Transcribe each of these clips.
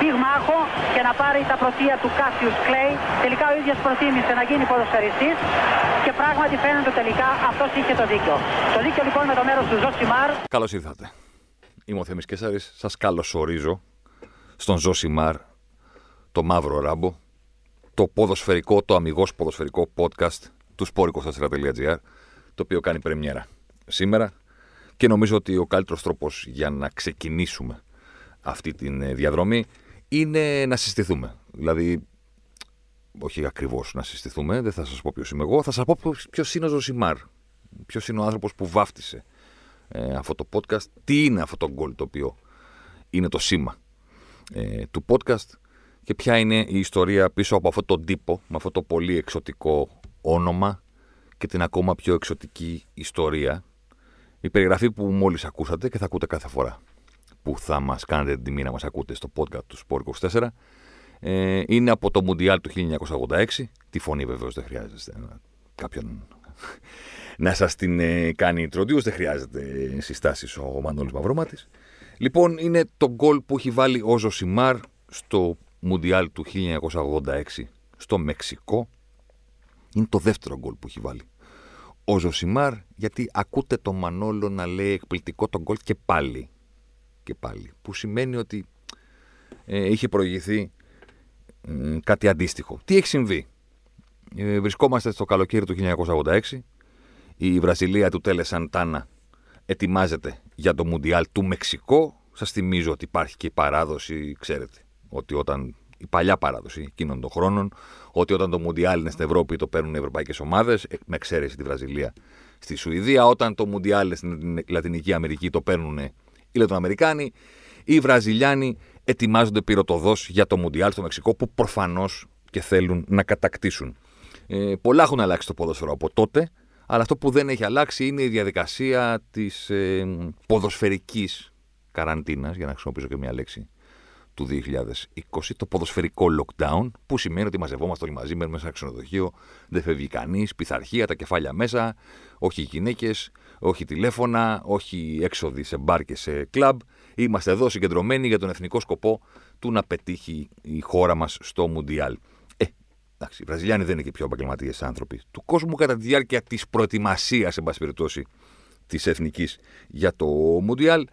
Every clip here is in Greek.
πυγμάχο και να πάρει τα πρωτεία του Κάσιους Κλέη. Τελικά ο ίδιος προτίμησε να γίνει ποδοσφαιριστής και πράγματι φαίνεται τελικά αυτός είχε το δίκιο. Το δίκιο λοιπόν με το μέρος του Ζωσιμάρ. Καλώς ήρθατε. Είμαι ο Θέμης Καίσαρης. Σας καλωσορίζω στον Ζωσιμάρ, το μαύρο ράμπο, το ποδοσφαιρικό, το αμιγώς ποδοσφαιρικό podcast του sport24.gr, το οποίο κάνει πρεμιέρα σήμερα και νομίζω ότι ο καλύτερος τρόπος για να ξεκινήσουμε αυτή τη διαδρομή είναι να συστηθούμε. Δηλαδή, όχι ακριβώς να συστηθούμε, δεν θα σας πω ποιος είμαι εγώ, θα σας πω ποιος είναι ο Ζωσιμάρ. Ποιος είναι ο άνθρωπος που βάφτισε ε, αυτό το podcast, τι είναι αυτό το γκολ το οποίο είναι το σήμα ε, του podcast και ποια είναι η ιστορία πίσω από αυτό τον τύπο, με αυτό το πολύ εξωτικό όνομα και την ακόμα πιο εξωτική ιστορία. Η περιγραφή που μόλις ακούσατε και θα ακούτε κάθε φορά που θα μας κάνετε την τιμή να μας ακούτε στο podcast του Sport 24 ε, είναι από το Μουντιάλ του 1986. Τη φωνή βεβαίως δεν χρειάζεται κάποιον να σας την ε, κάνει introduce, δεν χρειάζεται συστάσεις ο Μανώλης Μαυρομάτης. Λοιπόν, είναι το γκολ που έχει βάλει ο Ζωσιμάρ στο Μουντιάλ του 1986 στο Μεξικό. Είναι το δεύτερο γκολ που έχει βάλει ο Ζωσιμάρ, γιατί ακούτε τον Μανόλο να λέει εκπληκτικό τον γκολ και πάλι. Και πάλι. Που σημαίνει ότι ε, είχε προηγηθεί ε, κάτι αντίστοιχο. Τι έχει συμβεί; Ε, βρισκόμαστε στο καλοκαίρι του 1986. Η Βραζιλία του Τέλε Σαντάνα ετοιμάζεται για το Μουντιάλ του Μεξικό. Σας θυμίζω ότι υπάρχει και η παράδοση, ξέρετε, ότι όταν η παλιά παράδοση εκείνων των χρόνων, ότι όταν το Μουντιάλ είναι στην Ευρώπη το παίρνουν οι ευρωπαϊκές ομάδες, με εξαίρεση τη Βραζιλία στη Σουηδία. Όταν το Μουντιάλ είναι στην Λατινική Αμερική το παίρνουν οι Λατινοαμερικάνοι. Οι Βραζιλιάνοι ετοιμάζονται πυροτοδός για το Μουντιάλ στο Μεξικό που προφανώς και θέλουν να κατακτήσουν. Ε, πολλά έχουν αλλάξει το ποδόσφαιρο από τότε, αλλά αυτό που δεν έχει αλλάξει είναι η διαδικασία της ε, ποδοσφαιρικής καραντίνας, για να χρησιμοποιήσω και μια λέξη του 2020, το ποδοσφαιρικό lockdown, που σημαίνει ότι μαζευόμαστε όλοι μαζί, μένουμε σε ένα ξενοδοχείο, δεν φεύγει κανείς, πειθαρχία, τα κεφάλια μέσα, όχι γυναίκες, όχι τηλέφωνα, όχι έξοδοι σε μπαρ και σε κλαμπ. Είμαστε εδώ συγκεντρωμένοι για τον εθνικό σκοπό του να πετύχει η χώρα μας στο Μουντιάλ. Ε, εντάξει, οι Βραζιλιάνοι δεν είναι και πιο επαγγελματίες άνθρωποι του κόσμου κατά τη διάρκεια της προετοιμασίας, εν πάση περιπτώσει, της εθνικής για το Μουντιάλ.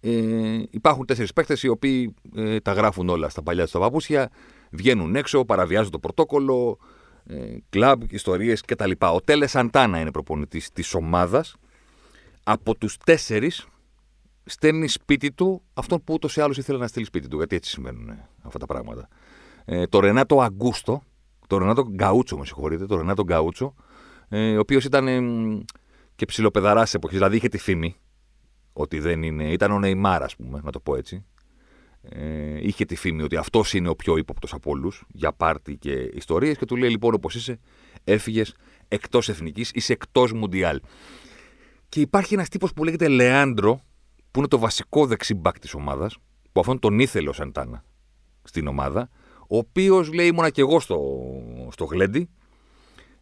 Ε, υπάρχουν τέσσερις παίκτες οι οποίοι ε, τα γράφουν όλα στα παλιά τους παπούσια, βγαίνουν έξω, παραβιάζουν το πρωτόκολλο, ε, κλαμπ, ιστορίες κτλ. Ο Τέλε Σαντάνα είναι προπονητής της ομάδας. Από τους τέσσερις στέλνει σπίτι του αυτόν που ούτως ή άλλως ήθελε να στείλει σπίτι του. Γιατί έτσι συμβαίνουν ε, αυτά τα πράγματα. Ε, το Ρενάτο Αγκούστο, το Ρενάτο Γκαούτσο, με συγχωρείτε, το Ρενάτο Γκαούτσο, ε, ο οποίος ήταν ε, και ψιλοπεδαράς εποχής, δηλαδή είχε τη φήμη ότι δεν είναι. Ήταν ο Νεϊμάρ, ας πούμε, να το πω έτσι. Ε, είχε τη φήμη ότι αυτός είναι ο πιο ύποπτος από όλους για πάρτι και ιστορίες και του λέει λοιπόν όπως είσαι, έφυγες εκτός εθνικής, είσαι εκτός Μουντιάλ. Και υπάρχει ένας τύπος που λέγεται Λεάντρο, που είναι το βασικό δεξιμπάκ της ομάδας, που αυτόν τον ήθελε ο Σαντάνα στην ομάδα, ο οποίος λέει: Ήμουνα και εγώ στο, στο γλέντι.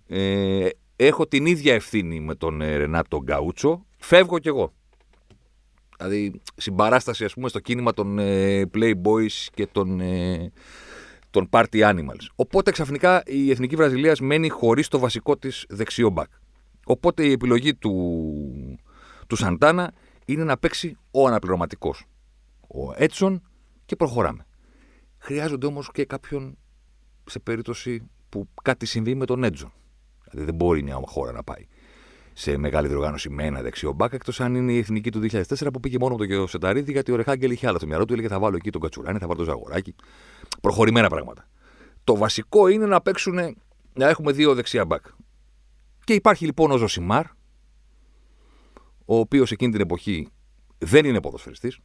Ε, έχω την ίδια ευθύνη με τον ε, Ρενάτο Γκαούτσο. Φεύγω κι εγώ. Δηλαδή, συμπαράσταση, ας πούμε, στο κίνημα των ε, Playboys και των, ε, των Party Animals. Οπότε, ξαφνικά, η Εθνική Βραζιλίας μένει χωρίς το βασικό της δεξιό μπακ. Οπότε, η επιλογή του, του Σαντάνα είναι να παίξει ο αναπληρωματικός. Ο Έτσον και προχωράμε. Χρειάζονται όμως και κάποιον σε περίπτωση που κάτι συμβεί με τον Έτζον. Δηλαδή δεν μπορεί μια χώρα να πάει σε μεγάλη διοργάνωση με ένα δεξιό μπακ, εκτός αν είναι η εθνική του 2004 που πήγε μόνο με τον Σεταρίδη, γιατί ο Ρεχάγκελ είχε άλλα στο μυαλό του, έλεγε θα βάλω εκεί τον Κατσουράνη, θα βάλω το Ζαγοράκι. Προχωρημένα πράγματα. Το βασικό είναι να παίξουν, να έχουμε δύο δεξιά μπακ. Και υπάρχει λοιπόν ο Ζωσιμάρ, ο οποίος εκείνη την εποχή δεν είναι ποδοσφαιριστής,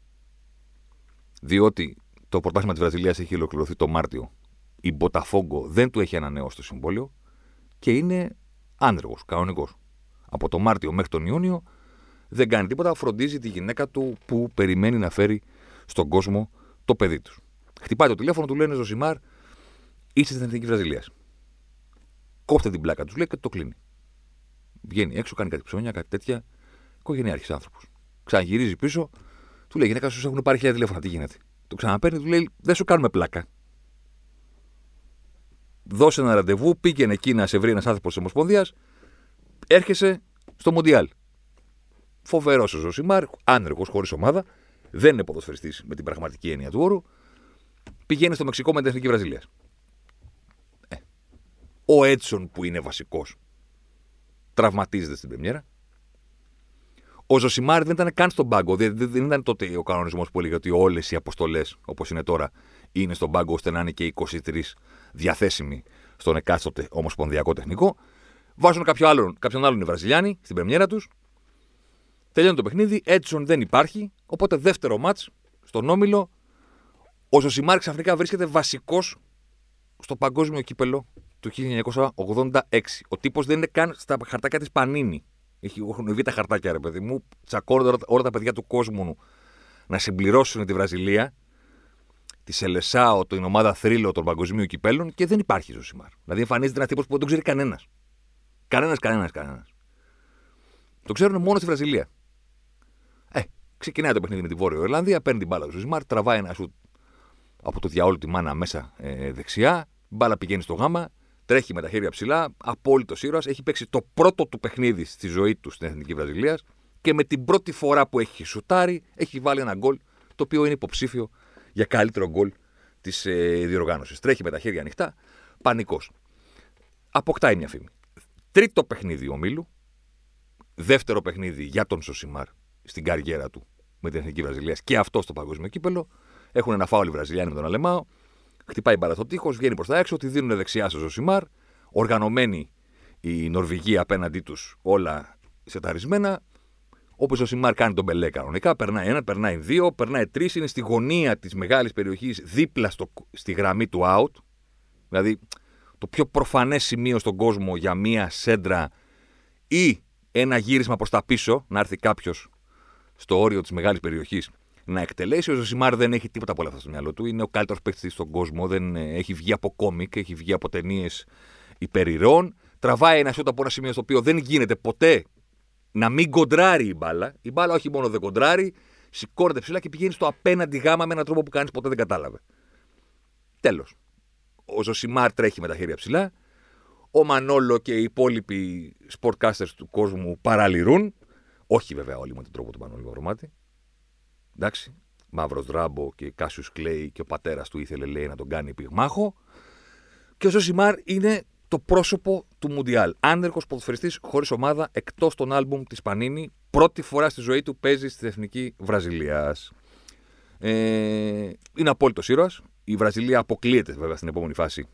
διότι το πρωτάθλημα της Βραζιλίας έχει ολοκληρωθεί το Μάρτιο. Η Μποταφόγκο δεν του έχει ανανεώσει το συμβόλαιο και είναι Άνεργος, κανονικός. Από το Μάρτιο μέχρι τον Ιούνιο δεν κάνει τίποτα, φροντίζει τη γυναίκα του που περιμένει να φέρει στον κόσμο το παιδί του. Χτυπάει το τηλέφωνο, του λένε Ζωσιμάρ, είσαι στην Εθνική Βραζιλίας. Κόφτε την πλάκα τους, λέει και το κλείνει. Βγαίνει έξω, κάνει κάτι ψώνια, κάτι τέτοια. Οικογενειάρχη άνθρωπος. Ξαναγυρίζει πίσω, του λέει: Γυναίκα σου έχουν πάρει χιλιάδε τηλέφωνα, τι γίνεται; Το ξαναπαίρνει, του λέει: Δεν σου κάνουμε πλάκα. Δώσε ένα ραντεβού, πήγαινε εκεί να σε βρει ένας άνθρωπος της Ομοσπονδίας, έρχεσαι στο Μοντιάλ. Φοβερός ο Ζωσιμάρ, άνεργος, χωρίς ομάδα, δεν είναι ποδοσφαιριστής με την πραγματική έννοια του όρου. Πηγαίνει στο Μεξικό με την Εθνική Βραζιλία. Ε. Ο Έτσον που είναι βασικός τραυματίζεται στην Πρεμιέρα. Ο Ζωσιμάρ δεν ήταν καν στον πάγκο. Δεν, δεν ήταν τότε ο κανονισμός που έλεγε ότι όλες οι αποστολές, όπως είναι τώρα, είναι στον πάγκο ώστε να είναι και 23 διαθέσιμοι στον εκάστοτε ομοσπονδιακό τεχνικό. Βάζουν κάποιο άλλον, κάποιον άλλον οι Βραζιλιάνοι στην πρεμιέρα τους. Τελειώνει το παιχνίδι. Έτσον δεν υπάρχει. Οπότε δεύτερο μάτς στον όμιλο. Ο Ζωσιμάρ ξαφνικά βρίσκεται βασικός στο παγκόσμιο κύπελο του 1986. Ο τύπος δεν είναι καν στα χαρτάκια της Πανίνι. Έχουν βγει τα χαρτάκια, ρε παιδί μου. Τσακώνονται όλα τα παιδιά του κόσμου να συμπληρώσουν τη Βραζιλία, τη Σελεσάο, την ομάδα θρύλο των παγκοσμίων κυπέλων και δεν υπάρχει Ζωσιμάρ. Δηλαδή εμφανίζεται ένας τύπος που δεν τον ξέρει κανένας. Κανένας, κανένας, κανένας. Το ξέρουν μόνο στη Βραζιλία. Ε, ξεκινάει το παιχνίδι με τη Βόρεια Ιρλανδία, παίρνει την μπάλα του Ζωσιμάρ, τραβάει ένα σουτ από το διαόλου τη μάνα μέσα ε, δεξιά, μπάλα πηγαίνει στο γάμα, Τρέχει με τα χέρια ψηλά, απόλυτος ήρωας. Έχει παίξει το πρώτο του παιχνίδι στη ζωή του στην Εθνική Βραζιλίας και με την πρώτη φορά που έχει σουτάρει έχει βάλει ένα γκολ το οποίο είναι υποψήφιο για καλύτερο γκολ της ε, διοργάνωσης. Τρέχει με τα χέρια ανοιχτά, πανικός. Αποκτάει μια φήμη. Τρίτο παιχνίδι ομίλου. Δεύτερο παιχνίδι για τον Ζωσιμάρ στην καριέρα του με την Εθνική Βραζιλίας και αυτό στο παγκόσμιο κύπελο. Έχουν ένα φάουλ Βραζιλιάνοι με τον Αλεμάο. Χτυπάει μπάλα στο τείχος, βγαίνει προς τα έξω, τη δίνουν δεξιά στο Ζωσιμάρ. Οργανωμένη η Νορβηγία απέναντί τους όλα σεταρισμένα. Όπως ο Ζωσιμάρ κάνει τον Πελέ κανονικά, περνάει ένα, περνάει δύο, περνάει τρεις, είναι στη γωνία της μεγάλης περιοχής δίπλα στο, στη γραμμή του άουτ. Δηλαδή το πιο προφανές σημείο στον κόσμο για μία σέντρα ή ένα γύρισμα προς τα πίσω, να έρθει κάποιος στο όριο της μεγάλης περιοχής να εκτελέσει. Ο Ζωσιμάρ δεν έχει τίποτα από όλα αυτά στο μυαλό του. Είναι ο καλύτερος παίκτης στον κόσμο. Δεν ε, έχει βγει από κόμικ, έχει βγει από ταινίες υπερηρών. Τραβάει ένα σούτ από ένα σημείο στο οποίο δεν γίνεται ποτέ να μην κοντράρει η μπάλα. Η μπάλα όχι μόνο δεν κοντράρει, σηκώνεται ψηλά και πηγαίνει στο απέναντι γάμα με έναν τρόπο που κανείς ποτέ δεν κατάλαβε. Τέλος. Ο Ζωσιμάρ τρέχει με τα χέρια ψηλά. Ο Μανόλο και οι υπόλοιποι sportcasters του κόσμου παραληρούν. Όχι βέβαια όλοι με τον τρόπο του Μανώλη Μαυρομάτη. Εντάξει. Μαύρος Ράμπο και Κάσιους Κλέη και ο πατέρας του ήθελε λέει να τον κάνει πυγμάχο. Και ο Ζωσιμάρ είναι το πρόσωπο του Μουντιάλ. Άνεργος ποδοσφαιριστής χωρίς ομάδα εκτός των άλμπουμ της Πανίνι. Πρώτη φορά στη ζωή του παίζει στην εθνική Βραζιλίας. Ε, είναι απόλυτος ήρωας. Η Βραζιλία αποκλείεται βέβαια στην επόμενη φάση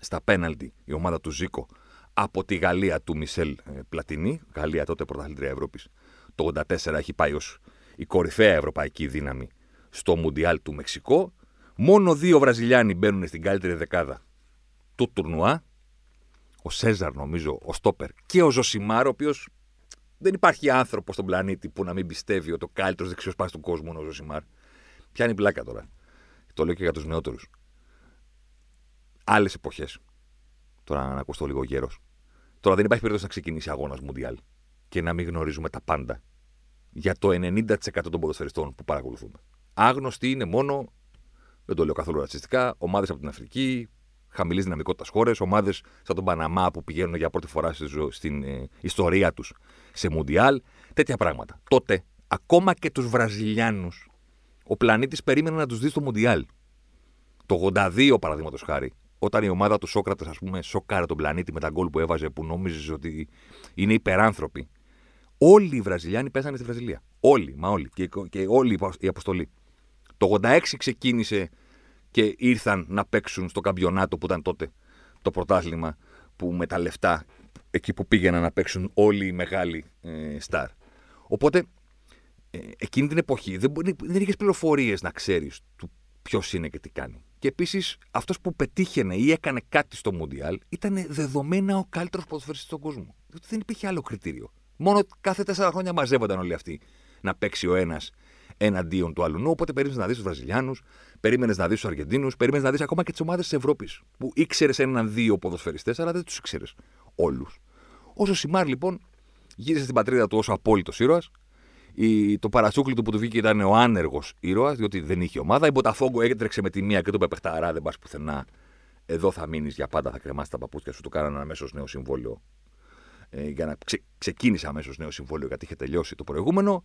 στα πέναλτι η ομάδα του Ζήκο από τη Γαλλία του Μισελ ε, Πλατινί. Γαλλία τότε πρωταθλήτρια Ευρώπης. Το 84 έχει πάει ως η κορυφαία ευρωπαϊκή δύναμη στο Μουντιάλ του Μεξικό. Μόνο δύο Βραζιλιάνοι μπαίνουν στην καλύτερη δεκάδα του τουρνουά. Ο Σέζαρ, νομίζω, ο Στόπερ και ο Ζωσιμάρ, ο οποίος δεν υπάρχει άνθρωπος στον πλανήτη που να μην πιστεύει ότι ο καλύτερος δεξιό πάση του κόσμου είναι ο Ζωσιμάρ. Πιάνει πλάκα τώρα. Το λέω και για τους νεότερους. Άλλες εποχές. Τώρα να ακουστώ λίγο γέρος. Τώρα δεν υπάρχει περίπτωση να ξεκινήσει αγώνας Μουντιάλ και να μην γνωρίζουμε τα πάντα για το 90% των ποδοσφαιριστών που παρακολουθούμε. Άγνωστοι είναι μόνο, δεν το λέω καθόλου ρατσιστικά, ομάδες από την Αφρική, χαμηλής δυναμικότητας χώρες, ομάδες σαν τον Παναμά που πηγαίνουν για πρώτη φορά στην ε, ιστορία τους σε Μουντιάλ, τέτοια πράγματα. Τότε, ακόμα και τους Βραζιλιάνους, ο πλανήτης περίμενε να τους δει στο Μουντιάλ. Το 82, παραδείγματος χάρη, όταν η ομάδα του Σόκρατες, ας πούμε, σοκάρε τον πλανήτη με τα γκολ που έβαζε, που νόμιζε ότι είναι υπεράνθρωποι Όλοι οι Βραζιλιάνοι πέσανε στη Βραζιλία. Όλοι, μα όλοι. Και, και όλη η αποστολή. Το 86 ξεκίνησε και ήρθαν να παίξουν στο καμπιονάτο που ήταν τότε το πρωτάθλημα που με τα λεφτά εκεί που πήγαιναν να παίξουν όλοι οι μεγάλοι ε, στάρ. Οπότε ε, εκείνη την εποχή δεν, δεν είχες πληροφορίες να ξέρεις ποιος είναι και τι κάνει. Και επίσης αυτός που πετύχαινε ή έκανε κάτι στο Μουντιάλ ήταν δεδομένα ο καλύτερος ποδοσφαιριστής στον κόσμο. Διότι δεν υπήρχε άλλο κριτήριο. Μόνο κάθε τέσσερα χρόνια μαζεύονταν όλοι αυτοί να παίξει ο ένας εναντίον του άλλου. Οπότε περίμενες να δεις τους Βραζιλιάνους, περίμενες να δεις τους Αργεντίνους, περίμενες να δεις ακόμα και τις ομάδες της Ευρώπης. Που ήξερες έναν-δύο ποδοσφαιριστές, αλλά δεν τους ήξερες όλους. Όσο Σιμάρ λοιπόν γύρισε στην πατρίδα του ως απόλυτος ήρωας. Το παρασούκλι του που του βγήκε ήταν ο άνεργος ήρωας, διότι δεν είχε ομάδα. Η Μποταφόγκο έτρεξε με τη μία και του είπε: Πεχταρά, δεν πας πουθενά. Εδώ θα μείνεις για πάντα, θα κρεμάσει τα παπούτσια σου. Του κάνανε αμέσως νέο συμβόλαιο. Ε, για να ξε, ξεκίνησε αμέσως νέο συμβόλαιο γιατί είχε τελειώσει το προηγούμενο.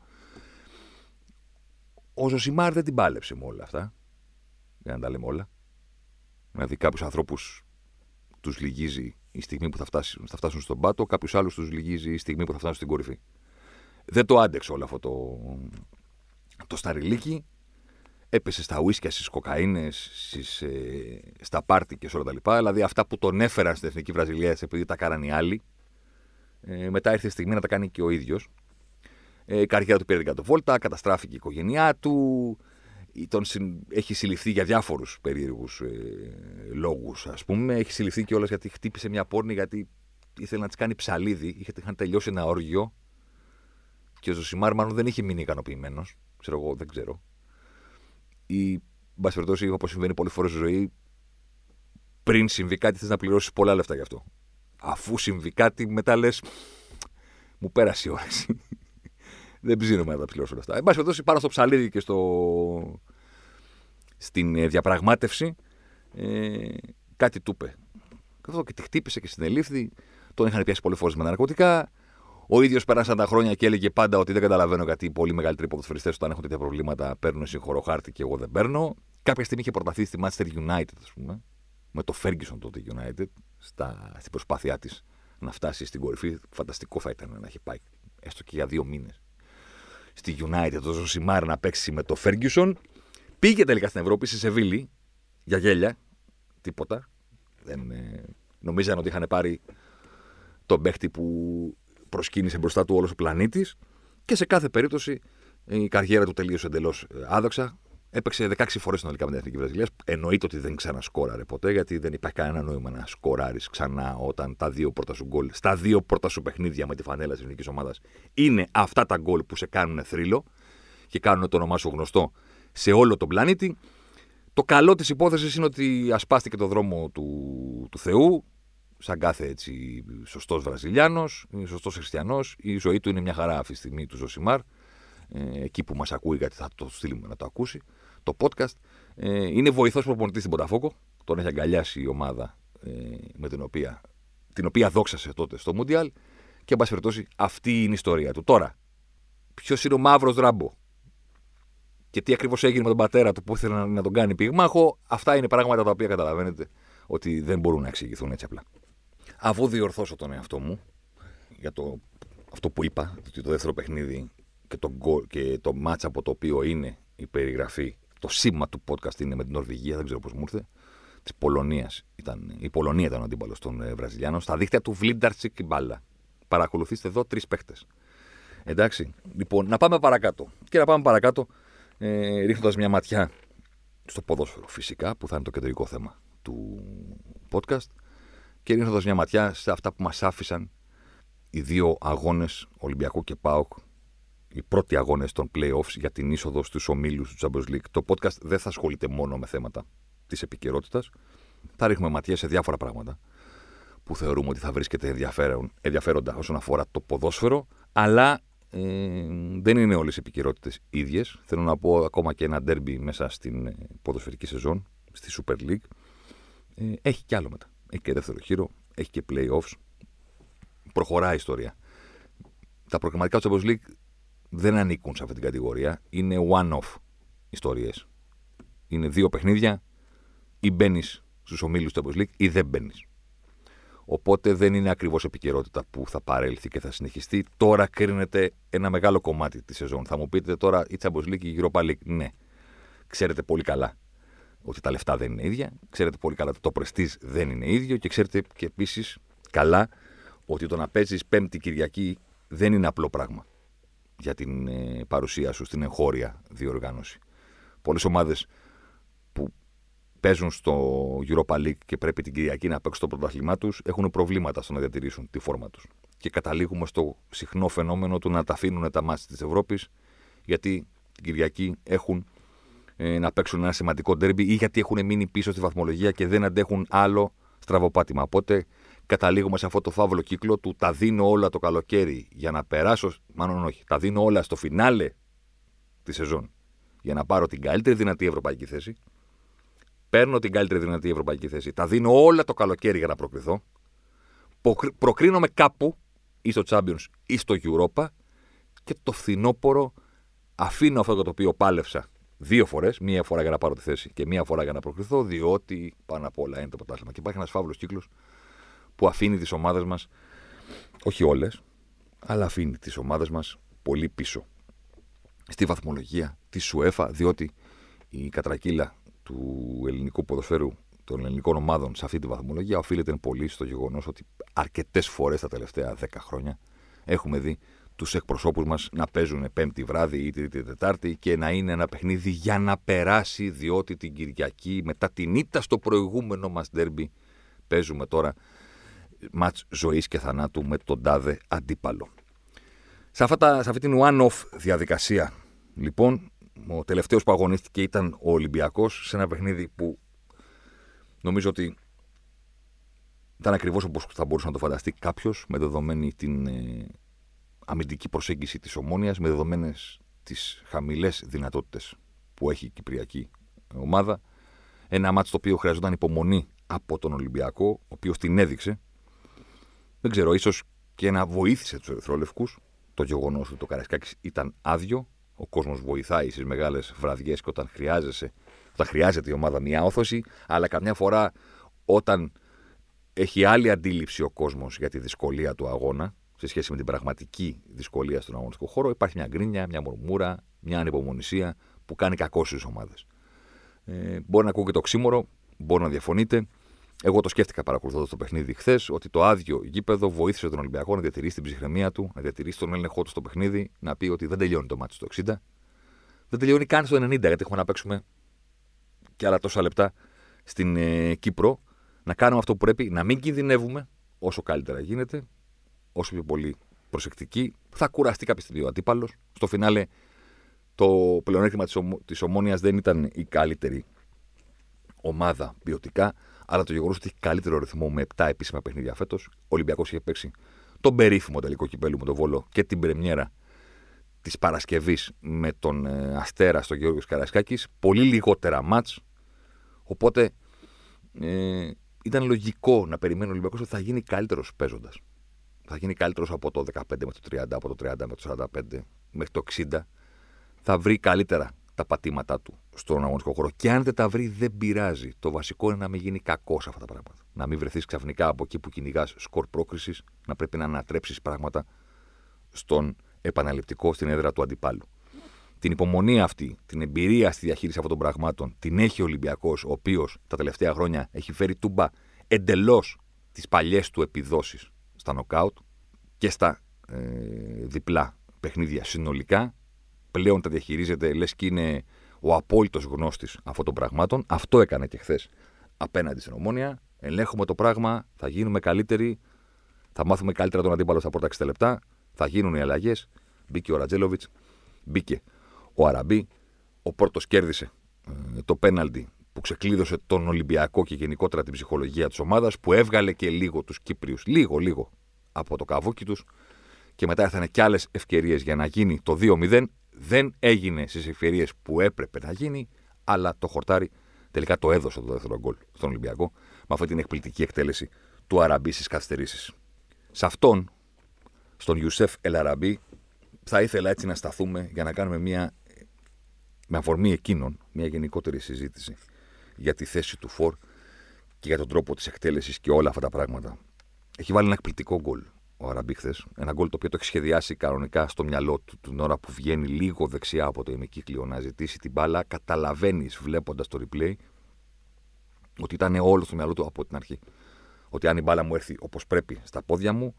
Ο Ζωσιμάρ δεν την πάλεψε με όλα αυτά. Για να τα λέμε όλα. Δηλαδή, κάποιους ανθρώπους τους λυγίζει η στιγμή που θα φτάσουν, θα φτάσουν στον πάτο, κάποιους άλλους τους λυγίζει η στιγμή που θα φτάσουν στην κορυφή. Δεν το άντεξε όλο αυτό το, το σταριλίκι. Έπεσε στα ουίσκια, στις κοκαίνες, ε, στα πάρτι και σε όλα τα λοιπά. Δηλαδή αυτά που τον έφεραν στην εθνική Βραζιλία επειδή τα κάνανε οι άλλοι. Ε, μετά ήρθε η στιγμή να τα κάνει και ο ίδιος. Ε, η καριέρα του πήρε την κατοβόλτα, καταστράφηκε η οικογένειά του. Τον έχει συλληφθεί για διάφορους περίεργους ε, λόγους, ας πούμε. Έχει συλληφθεί κιόλας γιατί χτύπησε μια πόρνη γιατί ήθελε να της κάνει ψαλίδι. Είχε, είχαν τελειώσει ένα όργιο. Και ο Ζωσιμάρ μάλλον δεν είχε μείνει ικανοποιημένος. Ξέρω εγώ, δεν ξέρω. Ή, εν πάση περιπτώσει, όπως συμβαίνει πολλές φορές στη ζωή, πριν συμβεί κάτι, θες να πληρώσεις πολλά λεφτά γι' αυτό. Αφού συμβεί κάτι, μετά λες. Μου πέρασε η όρεξη δεν ψήνομαι να τα πληρώσω όλα αυτά. Εν πάση περιπτώσει, πάνω στο ψαλίδι και στο... στην ε, διαπραγμάτευση, ε, κάτι του είπε. Αυτό και τη χτύπησε και συνελήφθη. Τον είχαν πιάσει πολλές φορές με τα ναρκωτικά. Ο ίδιος πέρασαν τα χρόνια και έλεγε πάντα ότι δεν καταλαβαίνω γιατί οι πολύ μεγαλύτεροι ποδοσφαιριστές όταν έχουν τέτοια προβλήματα παίρνουν συγχωρό χάρτη και εγώ δεν παίρνω. Κάποια στιγμή είχε προταθεί στη Manchester United, ας πούμε, με το Ferguson τότε United, στα, στην προσπάθειά της να φτάσει στην κορυφή. Φανταστικό θα ήταν να έχει πάει έστω και για δύο μήνες στη United, το Ζωσιμάρ να παίξει με το Ferguson. Πήγε τελικά στην Ευρώπη, στη Σεβίλη, για γέλια. Τίποτα. Δεν, ε, νομίζαν ότι είχαν πάρει τον παίχτη που προσκύνησε μπροστά του όλος ο πλανήτης. Και σε κάθε περίπτωση η καριέρα του τελείωσε εντελώς ε, άδοξα. Έπαιξε 16 φορές συνολικά με την Εθνική Βραζιλίας. Εννοείται ότι δεν ξανασκόραρε ποτέ, γιατί δεν υπάρχει κανένα νόημα να σκοράρεις ξανά όταν τα δύο πρώτα σου γκολ, στα δύο πρώτα σου παιχνίδια με τη φανέλα της εθνική ομάδας είναι αυτά τα γκολ που σε κάνουν θρύλο και κάνουν το όνομά σου γνωστό σε όλο τον πλανήτη. Το καλό της υπόθεσης είναι ότι ασπάστηκε το δρόμο του, του Θεού, σαν κάθε έτσι σωστός Βραζιλιάνος, σωστός Χριστιανός. Η ζωή του είναι μια χαρά αυτή τη στιγμή του Ζωσιμάρ. Ε, εκεί που μας ακούει, γιατί θα το στείλουμε να το ακούσει το podcast. Ε, είναι βοηθός προπονητής στην Πονταφόκο. Τον έχει αγκαλιάσει η ομάδα ε, με την οποία, την οποία δόξασε τότε στο Μουντιάλ. Και, εν πάση περιπτώσει, αυτή είναι η ιστορία του. Τώρα, ποιος είναι ο μαύρος ράμπο; Και τι ακριβώς έγινε με τον πατέρα του που ήθελε να, να τον κάνει πυγμάχο, αυτά είναι πράγματα τα οποία καταλαβαίνετε ότι δεν μπορούν να εξηγηθούν έτσι απλά. Αφού διορθώσω τον εαυτό μου για το, αυτό που είπα, ότι το δεύτερο παιχνίδι και το, και το ματς από το οποίο είναι η περιγραφή το σήμα του podcast είναι με την Νορβηγία, δεν ξέρω πώς μου ήρθε. Της Πολωνίας. Η Πολωνία ήταν ο αντίπαλος των ε, Βραζιλιάνων. Στα δίχτυα του Μλινάρτσικ και μπάλα. Παρακολουθήστε εδώ τρεις παίχτες. Εντάξει. Λοιπόν, να πάμε παρακάτω. Και να πάμε παρακάτω ε, ρίχνοντας μια ματιά στο ποδόσφαιρο φυσικά, που θα είναι το κεντρικό θέμα του podcast. Και ρίχνοντας μια ματιά σε αυτά που μας άφησαν οι δύο αγώνες Ολυμπιακού και ΠΑΟΚ οι πρώτοι αγώνες των playoffs για την είσοδο στους ομίλους του Champions League. Το podcast δεν θα ασχολείται μόνο με θέματα της επικαιρότητας. Θα ρίχνουμε ματιέ σε διάφορα πράγματα που θεωρούμε ότι θα βρίσκεται ενδιαφέροντα όσον αφορά το ποδόσφαιρο, αλλά ε, δεν είναι όλες οι επικαιρότητες ίδιες. Θέλω να πω ακόμα και ένα ντέρμπι μέσα στην ε, ποδοσφαιρική σεζόν, στη Super League. Ε, έχει κι άλλο μετά. Έχει και δεύτερο χείρο, έχει και playoffs. Προχωράει η ιστορία. Τα προγραμματικά του Champions League δεν ανήκουν σε αυτή την κατηγορία. Είναι one-off ιστορίες. Είναι δύο παιχνίδια, ή μπαίνεις στους ομίλους του Champions League ή δεν μπαίνεις. Οπότε δεν είναι ακριβώς επικαιρότητα που θα παρέλθει και θα συνεχιστεί. Τώρα κρίνεται ένα μεγάλο κομμάτι της σεζόν. Θα μου πείτε τώρα η Champions League ή η Europa League. Ναι. Ξέρετε πολύ καλά ότι τα λεφτά δεν είναι ίδια. Ξέρετε πολύ καλά ότι το πρεστή δεν είναι ίδιο. Και ξέρετε και επίσης καλά ότι το να παίζεις Πέμπτη Κυριακή δεν είναι απλό πράγμα για την ε, παρουσία σου στην εγχώρια διοργάνωση. Πολλές ομάδες που παίζουν στο Europa League και πρέπει την Κυριακή να παίξουν το πρωτάθλημά τους, έχουν προβλήματα στο να διατηρήσουν τη φόρμα τους. Και καταλήγουμε στο συχνό φαινόμενο του να τα αφήνουν τα μάτια της Ευρώπης, γιατί την Κυριακή έχουν ε, να παίξουν ένα σημαντικό ντέρμπι ή γιατί έχουν μείνει πίσω στη βαθμολογία και δεν αντέχουν άλλο στραβοπάτημα. Οπότε καταλήγουμε σε αυτό το φαύλο κύκλο του τα δίνω όλα το καλοκαίρι για να περάσω, μάλλον όχι, τα δίνω όλα στο φινάλε τη σεζόν για να πάρω την καλύτερη δυνατή ευρωπαϊκή θέση. Παίρνω την καλύτερη δυνατή ευρωπαϊκή θέση. Τα δίνω όλα το καλοκαίρι για να προκριθώ. Προκρίνομαι κάπου, ή στο Champions ή στο Europa και το φθινόπωρο αφήνω αυτό το οποίο πάλευσα δύο φορές. Μία φορά για να πάρω τη θέση και μία φορά για να προκριθώ, διότι πάνω απ' όλα είναι το πρωτάθλημα. Και υπάρχει ένας φαύλος κύκλος που αφήνει τις ομάδες μας, όχι όλες, αλλά αφήνει τις ομάδες μας πολύ πίσω. Στη βαθμολογία τη ΣΟΕΦΑ, διότι η κατρακύλα του ελληνικού ποδοσφαίρου των ελληνικών ομάδων σε αυτή τη βαθμολογία οφείλεται πολύ στο γεγονός ότι αρκετές φορές τα τελευταία 10 χρόνια έχουμε δει τους εκπροσώπους μας να παίζουν Πέμπτη βράδυ ή Τρίτη Τετάρτη και να είναι ένα παιχνίδι για να περάσει, διότι την Κυριακή μετά την ήττα στο προηγούμενο μας ντέρμπι παίζουμε τώρα μάτς ζωής και θανάτου με τον τάδε αντίπαλο. Σε, αυτά σε αυτή την one-off διαδικασία, λοιπόν, ο τελευταίος που αγωνίστηκε ήταν ο Ολυμπιακός σε ένα παιχνίδι που νομίζω ότι ήταν ακριβώς όπως θα μπορούσε να το φανταστεί κάποιος με δεδομένη την ε, αμυντική προσέγγιση της ομόνοια, με δεδομένες τις χαμηλές δυνατότητες που έχει η Κυπριακή ομάδα. Ένα μάτσο το οποίο χρειαζόταν υπομονή από τον Ολυμπιακό, ο οποίος την έδειξε. Δεν ξέρω, ίσως και να βοήθησε τους Ερυθρόλευκου το γεγονός ότι το Καραϊσκάκης ήταν άδειο. Ο κόσμος βοηθάει στις μεγάλες βραδιές και όταν, χρειάζεσαι, όταν χρειάζεται η ομάδα μια όθωση, αλλά καμιά φορά όταν έχει άλλη αντίληψη ο κόσμος για τη δυσκολία του αγώνα, σε σχέση με την πραγματική δυσκολία στον αγωνιστικό χώρο, υπάρχει μια γκρίνια, μια μουρμούρα, μια ανυπομονησία που κάνει κακό στις ομάδες. Ε, μπορεί να ακούω και το ξύμορο, μπορεί να διαφωνείτε. Εγώ το σκέφτηκα παρακολουθώντας το παιχνίδι χθες, ότι το άδειο γήπεδο βοήθησε τον Ολυμπιακό να διατηρήσει την ψυχραιμία του, να διατηρήσει τον έλεγχό του στο παιχνίδι, να πει ότι δεν τελειώνει το μάτι στο 60. Δεν τελειώνει καν στο 90, γιατί έχουμε να παίξουμε και άλλα τόσα λεπτά στην ε, Κύπρο. Να κάνουμε αυτό που πρέπει, να μην κινδυνεύουμε όσο καλύτερα γίνεται, όσο πιο πολύ προσεκτική. Θα κουραστεί κάποια στιγμή ο αντίπαλος. Στο φινάλε, το πλεονέκτημα της ομόνοια δεν ήταν η καλύτερη ομάδα ποιοτικά αλλά το γεγονός ότι έχει καλύτερο ρυθμό με 7 επίσημα παιχνίδια φέτος. Ο Ολυμπιακός είχε παίξει τον περίφημο τελικό κυπέλου με τον Βόλο και την πρεμιέρα της Παρασκευής με τον ε, Αστέρα στο Γεώργιος Καρασκάκη. Πολύ λιγότερα μάτς. Οπότε ε, ήταν λογικό να περιμένει ο Ολυμπιακός ότι θα γίνει καλύτερος παίζοντας. Θα γίνει καλύτερος από το 15 με το 30, από το 30 με το 45 μέχρι το 60. Θα βρει καλύτερα τα πατήματά του στον αγωνιστικό χώρο. Και αν δεν τα βρει, δεν πειράζει. Το βασικό είναι να μην γίνει κακός σε αυτά τα πράγματα. Να μην βρεθείς ξαφνικά από εκεί που κυνηγάς σκορ πρόκρισης, να πρέπει να ανατρέψεις πράγματα στον επαναληπτικό, στην έδρα του αντιπάλου. Την υπομονή αυτή, την εμπειρία στη διαχείριση αυτών των πραγμάτων την έχει ο Ολυμπιακός, ο οποίος τα τελευταία χρόνια έχει φέρει τούμπα εντελώς τις παλιές του επιδόσεις στα νοκάουτ και στα ε, διπλά παιχνίδια συνολικά πλέον τα διαχειρίζεται, λες και είναι ο απόλυτος γνώστης αυτών των πραγμάτων. Αυτό έκανε και χθες απέναντι στην ομόνια. Ελέγχουμε το πράγμα, θα γίνουμε καλύτεροι, θα μάθουμε καλύτερα τον αντίπαλο στα πρώτα 60 λεπτά, θα γίνουν οι αλλαγές. Μπήκε ο Ρατζέλοβιτς, μπήκε ο Αραμπί. Ο Πόρτος κέρδισε ε, το πέναλτι που ξεκλείδωσε τον Ολυμπιακό και γενικότερα την ψυχολογία της ομάδας, που έβγαλε και λίγο τους Κύπριους, λίγο, λίγο από το καβούκι τους. Και μετά ήρθαν και άλλες ευκαιρίες για να γίνει το 2-0 δεν έγινε στις ευκαιρίες που έπρεπε να γίνει, αλλά το χορτάρι τελικά το έδωσε το δεύτερο γκολ στον Ολυμπιακό με αυτή την εκπληκτική εκτέλεση του Αραμπί στις καθυστερήσεις. Σε αυτόν, στον Ιουσέφ Ελαραμπί, θα ήθελα έτσι να σταθούμε για να κάνουμε μια, με αφορμή εκείνον, μια γενικότερη συζήτηση για τη θέση του Φορ και για τον τρόπο της εκτέλεσης και όλα αυτά τα πράγματα. Έχει βάλει ένα εκπληκτικό γκολ ο Αραμπί χθες. Ένα γκολ το οποίο το έχει σχεδιάσει κανονικά στο μυαλό του την ώρα που βγαίνει λίγο δεξιά από το ημικύκλιο να ζητήσει την μπάλα. Καταλαβαίνεις βλέποντας το replay ότι ήταν όλο στο μυαλό του από την αρχή. Ότι αν η μπάλα μου έρθει όπως πρέπει στα πόδια μου,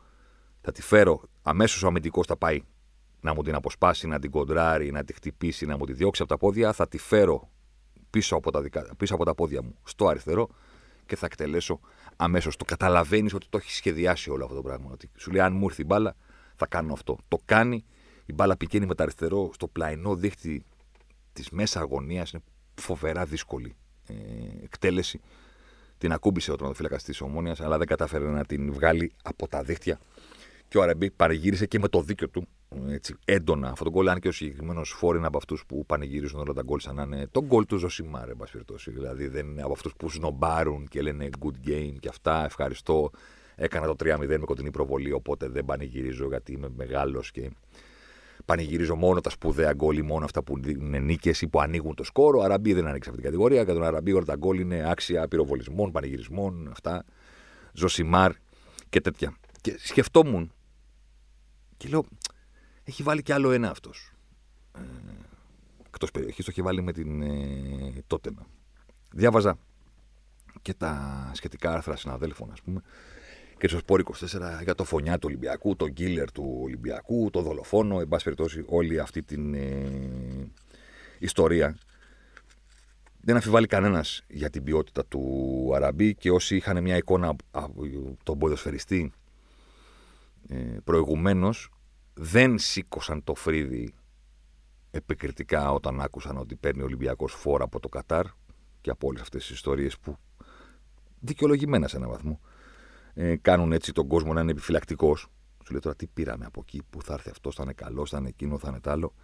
θα τη φέρω αμέσως ο αμυντικός θα πάει να μου την αποσπάσει, να την κοντράρει, να τη χτυπήσει, να μου τη διώξει από τα πόδια. Θα τη φέρω πίσω από, τα δικα... πίσω από τα πόδια μου στο αριστερό και θα εκτελέσω αμέσως. Το καταλαβαίνεις ότι το έχει σχεδιάσει όλο αυτό το πράγμα. Ότι σου λέει, αν μου έρθει η μπάλα, θα κάνω αυτό. Το κάνει, η μπάλα πηγαίνει με τα αριστερό στο πλαϊνό δίχτυ της μέσα αγωνίας. Είναι φοβερά δύσκολη ε, εκτέλεση. Την ακούμπησε ο τροματοφύλακας της Ομόνιας, αλλά δεν κατάφερε να την βγάλει από τα δίχτυα. Και ο Αραμπί παρηγύρισε και με το δίκιο του έτσι, έντονα αυτό το γκολ. Αν και ο συγκεκριμένος φόρ είναι από αυτούς που πανηγυρίζουν όλα τα γκολ σαν να είναι το γκολ του Ζωσιμάρ, εν πάση Δηλαδή δεν είναι από αυτούς που σνομπάρουν και λένε good game και αυτά. Ευχαριστώ. Έκανα το 3-0 με κοντινή προβολή, οπότε δεν πανηγυρίζω γιατί είμαι μεγάλος και πανηγυρίζω μόνο τα σπουδαία γκολ ή μόνο αυτά που είναι νίκες ή που ανοίγουν το σκόρο. Ο Αραμπί δεν ανοίξει αυτή την κατηγορία. Κατά τον Αραμπί όλα τα γκολ είναι άξια πυροβολισμών, πανηγυρισμών, αυτά. Ζωσιμάρ και τέτοια. Και σκεφτόμουν και λέω, έχει βάλει κι άλλο ένα αυτός. Ε, Εκτός περιοχής, το έχει βάλει με την ε, Τότενα. Διάβαζα και τα σχετικά άρθρα συναδέλφων, ας πούμε, και στο Σπόρ 24 για το φωνιά του Ολυμπιακού, τον κίλερ του Ολυμπιακού, το δολοφόνο, εν πάση περιπτώσει, όλη αυτή την ε, ιστορία. Δεν αφιβάλλει κανένας για την ποιότητα του Αραμπί και όσοι είχαν μια εικόνα από τον ποδοσφαιριστή ε, προηγουμένως δεν σήκωσαν το φρύδι επικριτικά όταν άκουσαν ότι παίρνει ο Ολυμπιακός φόρα από το Κατάρ και από όλες αυτές τις ιστορίες που δικαιολογημένα σε έναν βαθμό ε, κάνουν έτσι τον κόσμο να είναι επιφυλακτικός. Σου λέει τώρα τι πήραμε από εκεί, που θα έρθει αυτός, θα είναι καλός, θα είναι εκείνο, θα είναι τ' άλλο.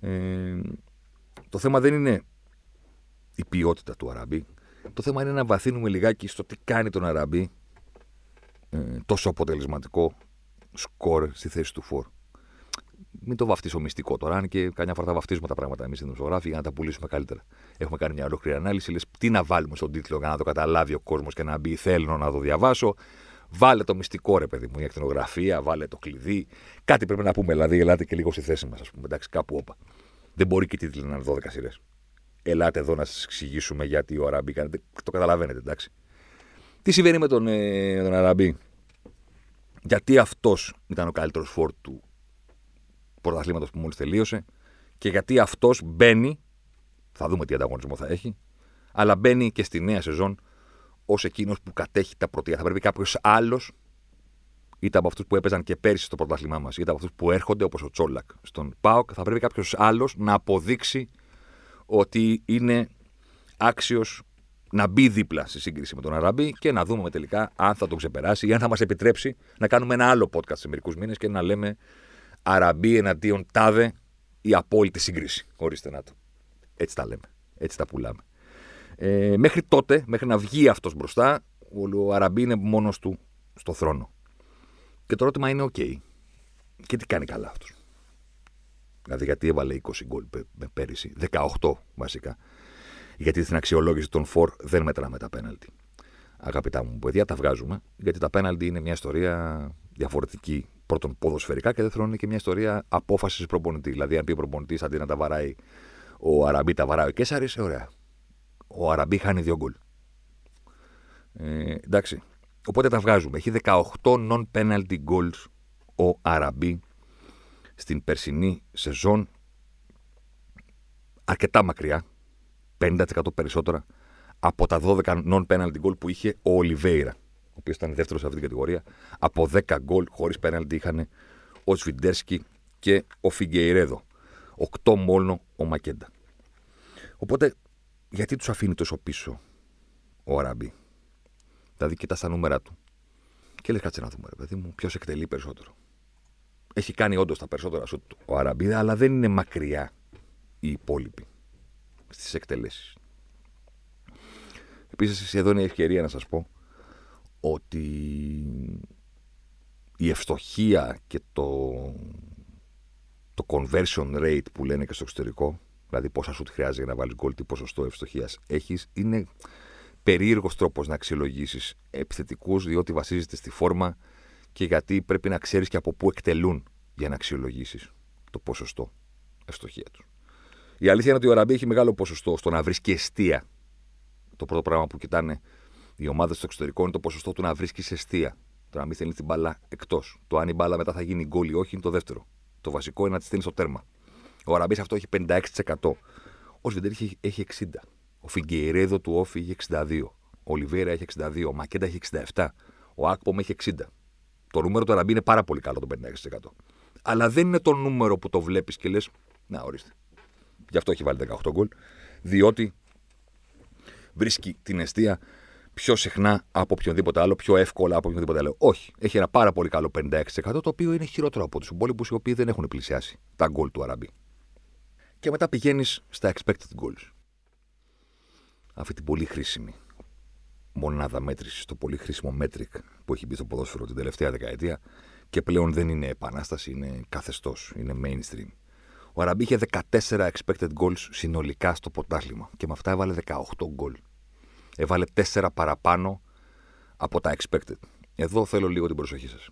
Ε, το θέμα δεν είναι η ποιότητα του Αραμπί. Το θέμα είναι να βαθύνουμε λιγάκι στο τι κάνει τον Αραμπί ε, τόσο αποτελεσματικό σκορ στη θέση του φόρ μην το βαφτίσω μυστικό τώρα. Αν και καμιά φορά θα βαφτίζουμε τα πράγματα εμείς οι δημοσιογράφοι για να τα πουλήσουμε καλύτερα. Έχουμε κάνει μια ολόκληρη ανάλυση. Λες, τι να βάλουμε στον τίτλο για να το καταλάβει ο κόσμος και να μπει. Θέλω να το διαβάσω. Βάλε το μυστικό ρε παιδί μου, η ακτινογραφία, βάλε το κλειδί. Κάτι πρέπει να πούμε. Δηλαδή, ελάτε και λίγο στη θέση μας, ας πούμε. Εντάξει, κάπου όπα. Δεν μπορεί και η τίτλη να είναι 12 σειρές. Ελάτε εδώ να σας εξηγήσουμε γιατί ο Αραμπί κάνει. Το καταλαβαίνετε, εντάξει. Τι συμβαίνει με τον, ε, τον Αραμπί. Γιατί αυτός ήταν ο καλύτερος φόρ του πρωταθλήματος που μόλις τελείωσε και γιατί αυτός μπαίνει, θα δούμε τι ανταγωνισμό θα έχει, αλλά μπαίνει και στη νέα σεζόν ως εκείνος που κατέχει τα πρωτεία. Θα πρέπει κάποιος άλλος, είτε από αυτούς που έπαιζαν και πέρυσι στο πρωτάθλημά μας, είτε από αυτούς που έρχονται, όπως ο Τσόλακ στον ΠΑΟΚ, θα πρέπει κάποιος άλλος να αποδείξει ότι είναι άξιος να μπει δίπλα στη σύγκριση με τον Αραμπί και να δούμε τελικά αν θα τον ξεπεράσει ή αν θα μας επιτρέψει να κάνουμε ένα άλλο podcast σε μερικούς μήνες και να λέμε Αραμπί εναντίον τάδε η απόλυτη σύγκριση. Ορίστε να το. Έτσι τα λέμε. Έτσι τα πουλάμε. Ε, μέχρι τότε, μέχρι να βγει αυτός μπροστά, ο Αραμπί είναι μόνος του στο θρόνο. Και το ερώτημα είναι: OK. Και τι κάνει καλά αυτός. Δηλαδή, γιατί έβαλε 20 γκολ πέρυσι, 18 βασικά. Γιατί στην αξιολόγηση των φορ δεν μετράμε τα πέναλτι. Αγαπητά μου παιδιά, τα βγάζουμε. Γιατί τα πέναλτι είναι μια ιστορία διαφορετική πρώτον ποδοσφαιρικά και δεύτερον είναι και μια ιστορία απόφασης προπονητής. Δηλαδή, αν πει ο προπονητής αντί να τα βαράει ο Αραμπί, τα βαράει ο Κέσσαρη, ωραία. Ο Αραμπί χάνει δύο γκολ. Ε, εντάξει. Οπότε τα βγάζουμε. Έχει 18 non-penalty goals ο Αραμπί στην περσινή σεζόν. Αρκετά μακριά. 50% περισσότερα από τα 12 non-penalty goal που είχε ο Ολιβέηρα ο οποίος ήταν δεύτερος σε αυτή την κατηγορία. Από 10 γκολ χωρίς πέναλτι είχαν ο Σβιντέρσκι και ο Φιγκεϊρέδο. 8 μόνο ο Μακέντα. Οπότε, γιατί τους αφήνει τόσο πίσω ο Αράμπι. Δηλαδή, κοιτάς τα νούμερα του. Και λες, κάτσε να δούμε, ρε παιδί μου, ποιος εκτελεί περισσότερο. Έχει κάνει όντως τα περισσότερα σου του ο Αραμπί, αλλά δεν είναι μακριά οι υπόλοιποι στις εκτελέσεις. Επίσης, εδώ είναι η ευκαιρία να σας πω ότι η ευστοχία και το, το conversion rate που λένε και στο εξωτερικό, δηλαδή πόσα σου χρειάζεται για να βάλεις γκολ, τι ποσοστό ευστοχίας έχεις, είναι περίεργος τρόπος να αξιολογήσεις επιθετικούς, διότι βασίζεται στη φόρμα και γιατί πρέπει να ξέρεις και από πού εκτελούν για να αξιολογήσεις το ποσοστό ευστοχία τους. Η αλήθεια είναι ότι ο Ραμπή έχει μεγάλο ποσοστό στο να βρίσκει αιστεία. Το πρώτο πράγμα που κοιτάνε η ομάδα στο εξωτερικό είναι το ποσοστό του να βρίσκεις αιστεία. Το να μην στέλνει την μπάλα εκτός. Το αν η μπάλα μετά θα γίνει γκολ ή όχι είναι το δεύτερο. Το βασικό είναι να τη στέλνεις στο τέρμα. Ο Αραμπή αυτό έχει 56%. Ο Σβεντέρ έχει 60%. Ο Φιγκεϊρέδο του Όφη είχε 62. Ο Λιβέρα έχει 62. Ο Μακέντα έχει 67. Ο Άκπομ έχει 60. Το νούμερο του Αραμπί είναι πάρα πολύ καλό το 56%. Αλλά δεν είναι το νούμερο που το βλέπεις και λες, να ορίστε. Γι' αυτό έχει βάλει 18 γκολ. Διότι βρίσκει την αιστεία πιο συχνά από οποιονδήποτε άλλο, πιο εύκολα από οποιονδήποτε άλλο. Όχι. Έχει ένα πάρα πολύ καλό 56% το οποίο είναι χειρότερο από τους υπόλοιπους οι οποίοι δεν έχουν πλησιάσει τα γκολ του Αραμπί. Και μετά πηγαίνεις στα expected goals. Αυτή την πολύ χρήσιμη μονάδα μέτρησης, το πολύ χρήσιμο metric που έχει μπει στο ποδόσφαιρο την τελευταία δεκαετία και πλέον δεν είναι επανάσταση, είναι καθεστώς, είναι mainstream. Ο Αραμπί είχε 14 expected goals συνολικά στο πρωτάθλημα και με αυτά έβαλε 18 γκολ. Έβαλε 4 παραπάνω από τα expected. Εδώ θέλω λίγο την προσοχή σας.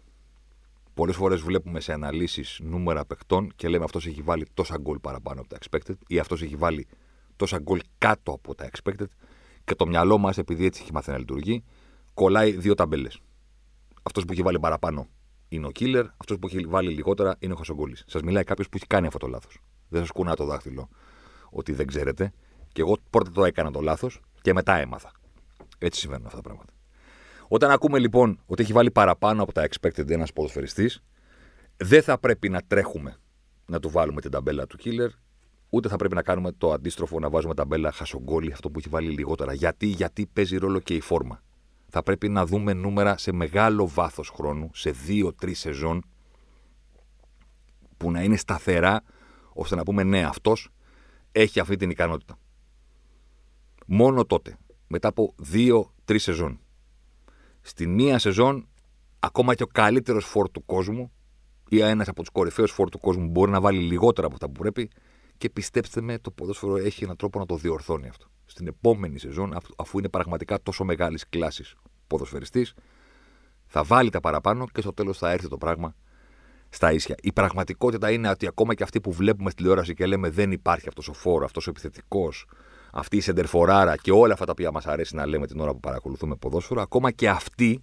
Πολλές φορές βλέπουμε σε αναλύσεις νούμερα παιχτών και λέμε αυτός έχει βάλει τόσα γκολ παραπάνω από τα expected ή αυτός έχει βάλει τόσα γκολ κάτω από τα expected και το μυαλό μας, επειδή έτσι έχει μάθει να λειτουργεί, κολλάει δύο ταμπέλες. Αυτός που έχει βάλει παραπάνω είναι ο killer, αυτός που έχει βάλει λιγότερα είναι ο Χασογκόλης. Σας μιλάει κάποιος που έχει κάνει αυτό το λάθος. Δεν σας κουνά το δάχτυλο ότι δεν ξέρετε. Και εγώ πρώτα το έκανα το λάθος και μετά έμαθα. Έτσι συμβαίνουν αυτά τα πράγματα. Όταν ακούμε λοιπόν ότι έχει βάλει παραπάνω από τα expected ένας ποδοσφαιριστής, δεν θα πρέπει να τρέχουμε να του βάλουμε την ταμπέλα του killer, ούτε θα πρέπει να κάνουμε το αντίστροφο να βάζουμε ταμπέλα χασογκόλη, αυτό που έχει βάλει λιγότερα. Γιατί, γιατί παίζει ρόλο και η φόρμα θα πρέπει να δούμε νούμερα σε μεγάλο βάθος χρόνου, σε δύο-τρει σεζόν, που να είναι σταθερά, ώστε να πούμε ναι, αυτός έχει αυτή την ικανότητα. Μόνο τότε, μετά από δύο-τρει σεζόν. Στην μία σεζόν, ακόμα και ο καλύτερος φόρ του κόσμου ή ένας από τους κορυφαίους φόρ του κόσμου μπορεί να βάλει λιγότερα από αυτά που πρέπει και πιστέψτε με, το ποδόσφαιρο έχει έναν τρόπο να το διορθώνει αυτό στην επόμενη σεζόν, αφού είναι πραγματικά τόσο μεγάλης κλάσης ποδοσφαιριστής, θα βάλει τα παραπάνω και στο τέλος θα έρθει το πράγμα στα ίσια. Η πραγματικότητα είναι ότι ακόμα και αυτοί που βλέπουμε στη τηλεόραση και λέμε δεν υπάρχει αυτός ο φόρο, αυτός ο επιθετικός, αυτή η σεντερφοράρα και όλα αυτά τα οποία μας αρέσει να λέμε την ώρα που παρακολουθούμε ποδόσφαιρο, ακόμα και αυτοί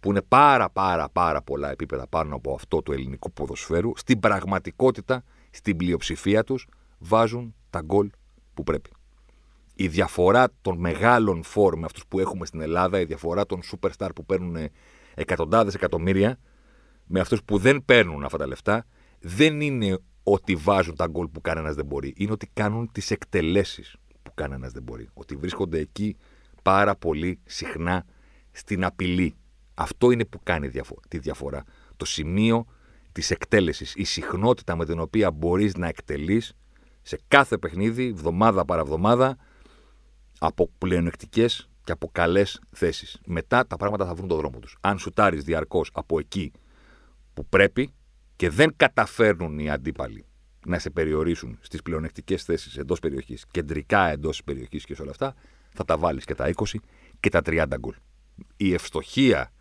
που είναι πάρα πάρα πάρα πολλά επίπεδα πάνω από αυτό του ελληνικού ποδοσφαίρου, στην πραγματικότητα, στην πλειοψηφία τους, βάζουν τα γκολ που πρέπει η διαφορά των μεγάλων φόρ με αυτούς που έχουμε στην Ελλάδα, η διαφορά των superstar που παίρνουν εκατοντάδες εκατομμύρια, με αυτούς που δεν παίρνουν αυτά τα λεφτά, δεν είναι ότι βάζουν τα γκολ που κανένας δεν μπορεί. Είναι ότι κάνουν τις εκτελέσεις που κανένας δεν μπορεί. Ότι βρίσκονται εκεί πάρα πολύ συχνά στην απειλή. Αυτό είναι που κάνει τη διαφορά. Το σημείο της εκτέλεσης, η συχνότητα με την οποία μπορείς να εκτελείς σε κάθε παιχνίδι, βδομάδα παραβδομάδα, από πλεονεκτικές και από καλές θέσεις. Μετά τα πράγματα θα βρουν τον δρόμο τους. Αν σουτάρεις διαρκώς από εκεί που πρέπει και δεν καταφέρνουν οι αντίπαλοι να σε περιορίσουν στις πλεονεκτικές θέσεις εντός περιοχής, κεντρικά εντός περιοχής και σε όλα αυτά, θα τα βάλεις και τα 20 και τα 30 γκολ. Η ευστοχία,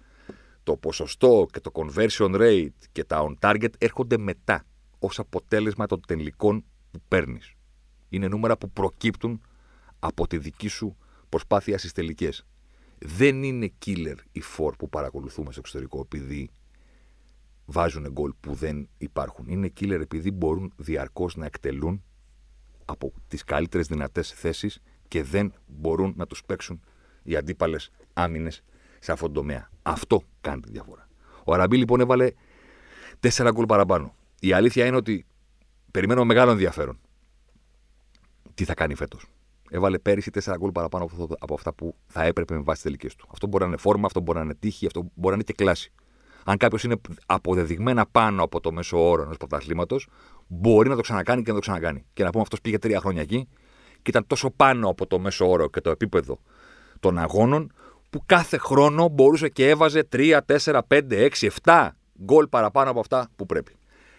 το ποσοστό και το conversion rate και τα on target έρχονται μετά ως αποτέλεσμα των τελικών που παίρνεις. Είναι νούμερα που προκύπτουν από τη δική σου προσπάθεια στις τελικές. Δεν είναι killer οι φορ που παρακολουθούμε στο εξωτερικό επειδή βάζουν γκολ που δεν υπάρχουν. Είναι killer επειδή μπορούν διαρκώς να εκτελούν από τις καλύτερες δυνατές θέσεις και δεν μπορούν να τους παίξουν οι αντίπαλες άμυνες σε αυτόν τον τομέα. Αυτό κάνει τη διαφορά. Ο Αραμπί λοιπόν έβαλε 4 γκολ παραπάνω. Η αλήθεια είναι ότι περιμένω μεγάλο ενδιαφέρον τι θα κάνει φέτος. Έβαλε πέρυσι 4 γκολ παραπάνω από αυτά που θα έπρεπε με βάση τις τελικές του. Αυτό μπορεί να είναι φόρμα, αυτό μπορεί να είναι τύχη, αυτό μπορεί να είναι και κλάση. Αν κάποιος είναι αποδεδειγμένα πάνω από το μέσο όρο ενός πρωταθλήματος, μπορεί να το ξανακάνει και να το ξανακάνει. Και να πούμε αυτός πήγε τρία χρόνια εκεί και ήταν τόσο πάνω από το μέσο όρο και το επίπεδο των αγώνων, που κάθε χρόνο μπορούσε και έβαζε 3, 4, 5, 6, 7 γκολ παραπάνω από αυτά που πρέπει.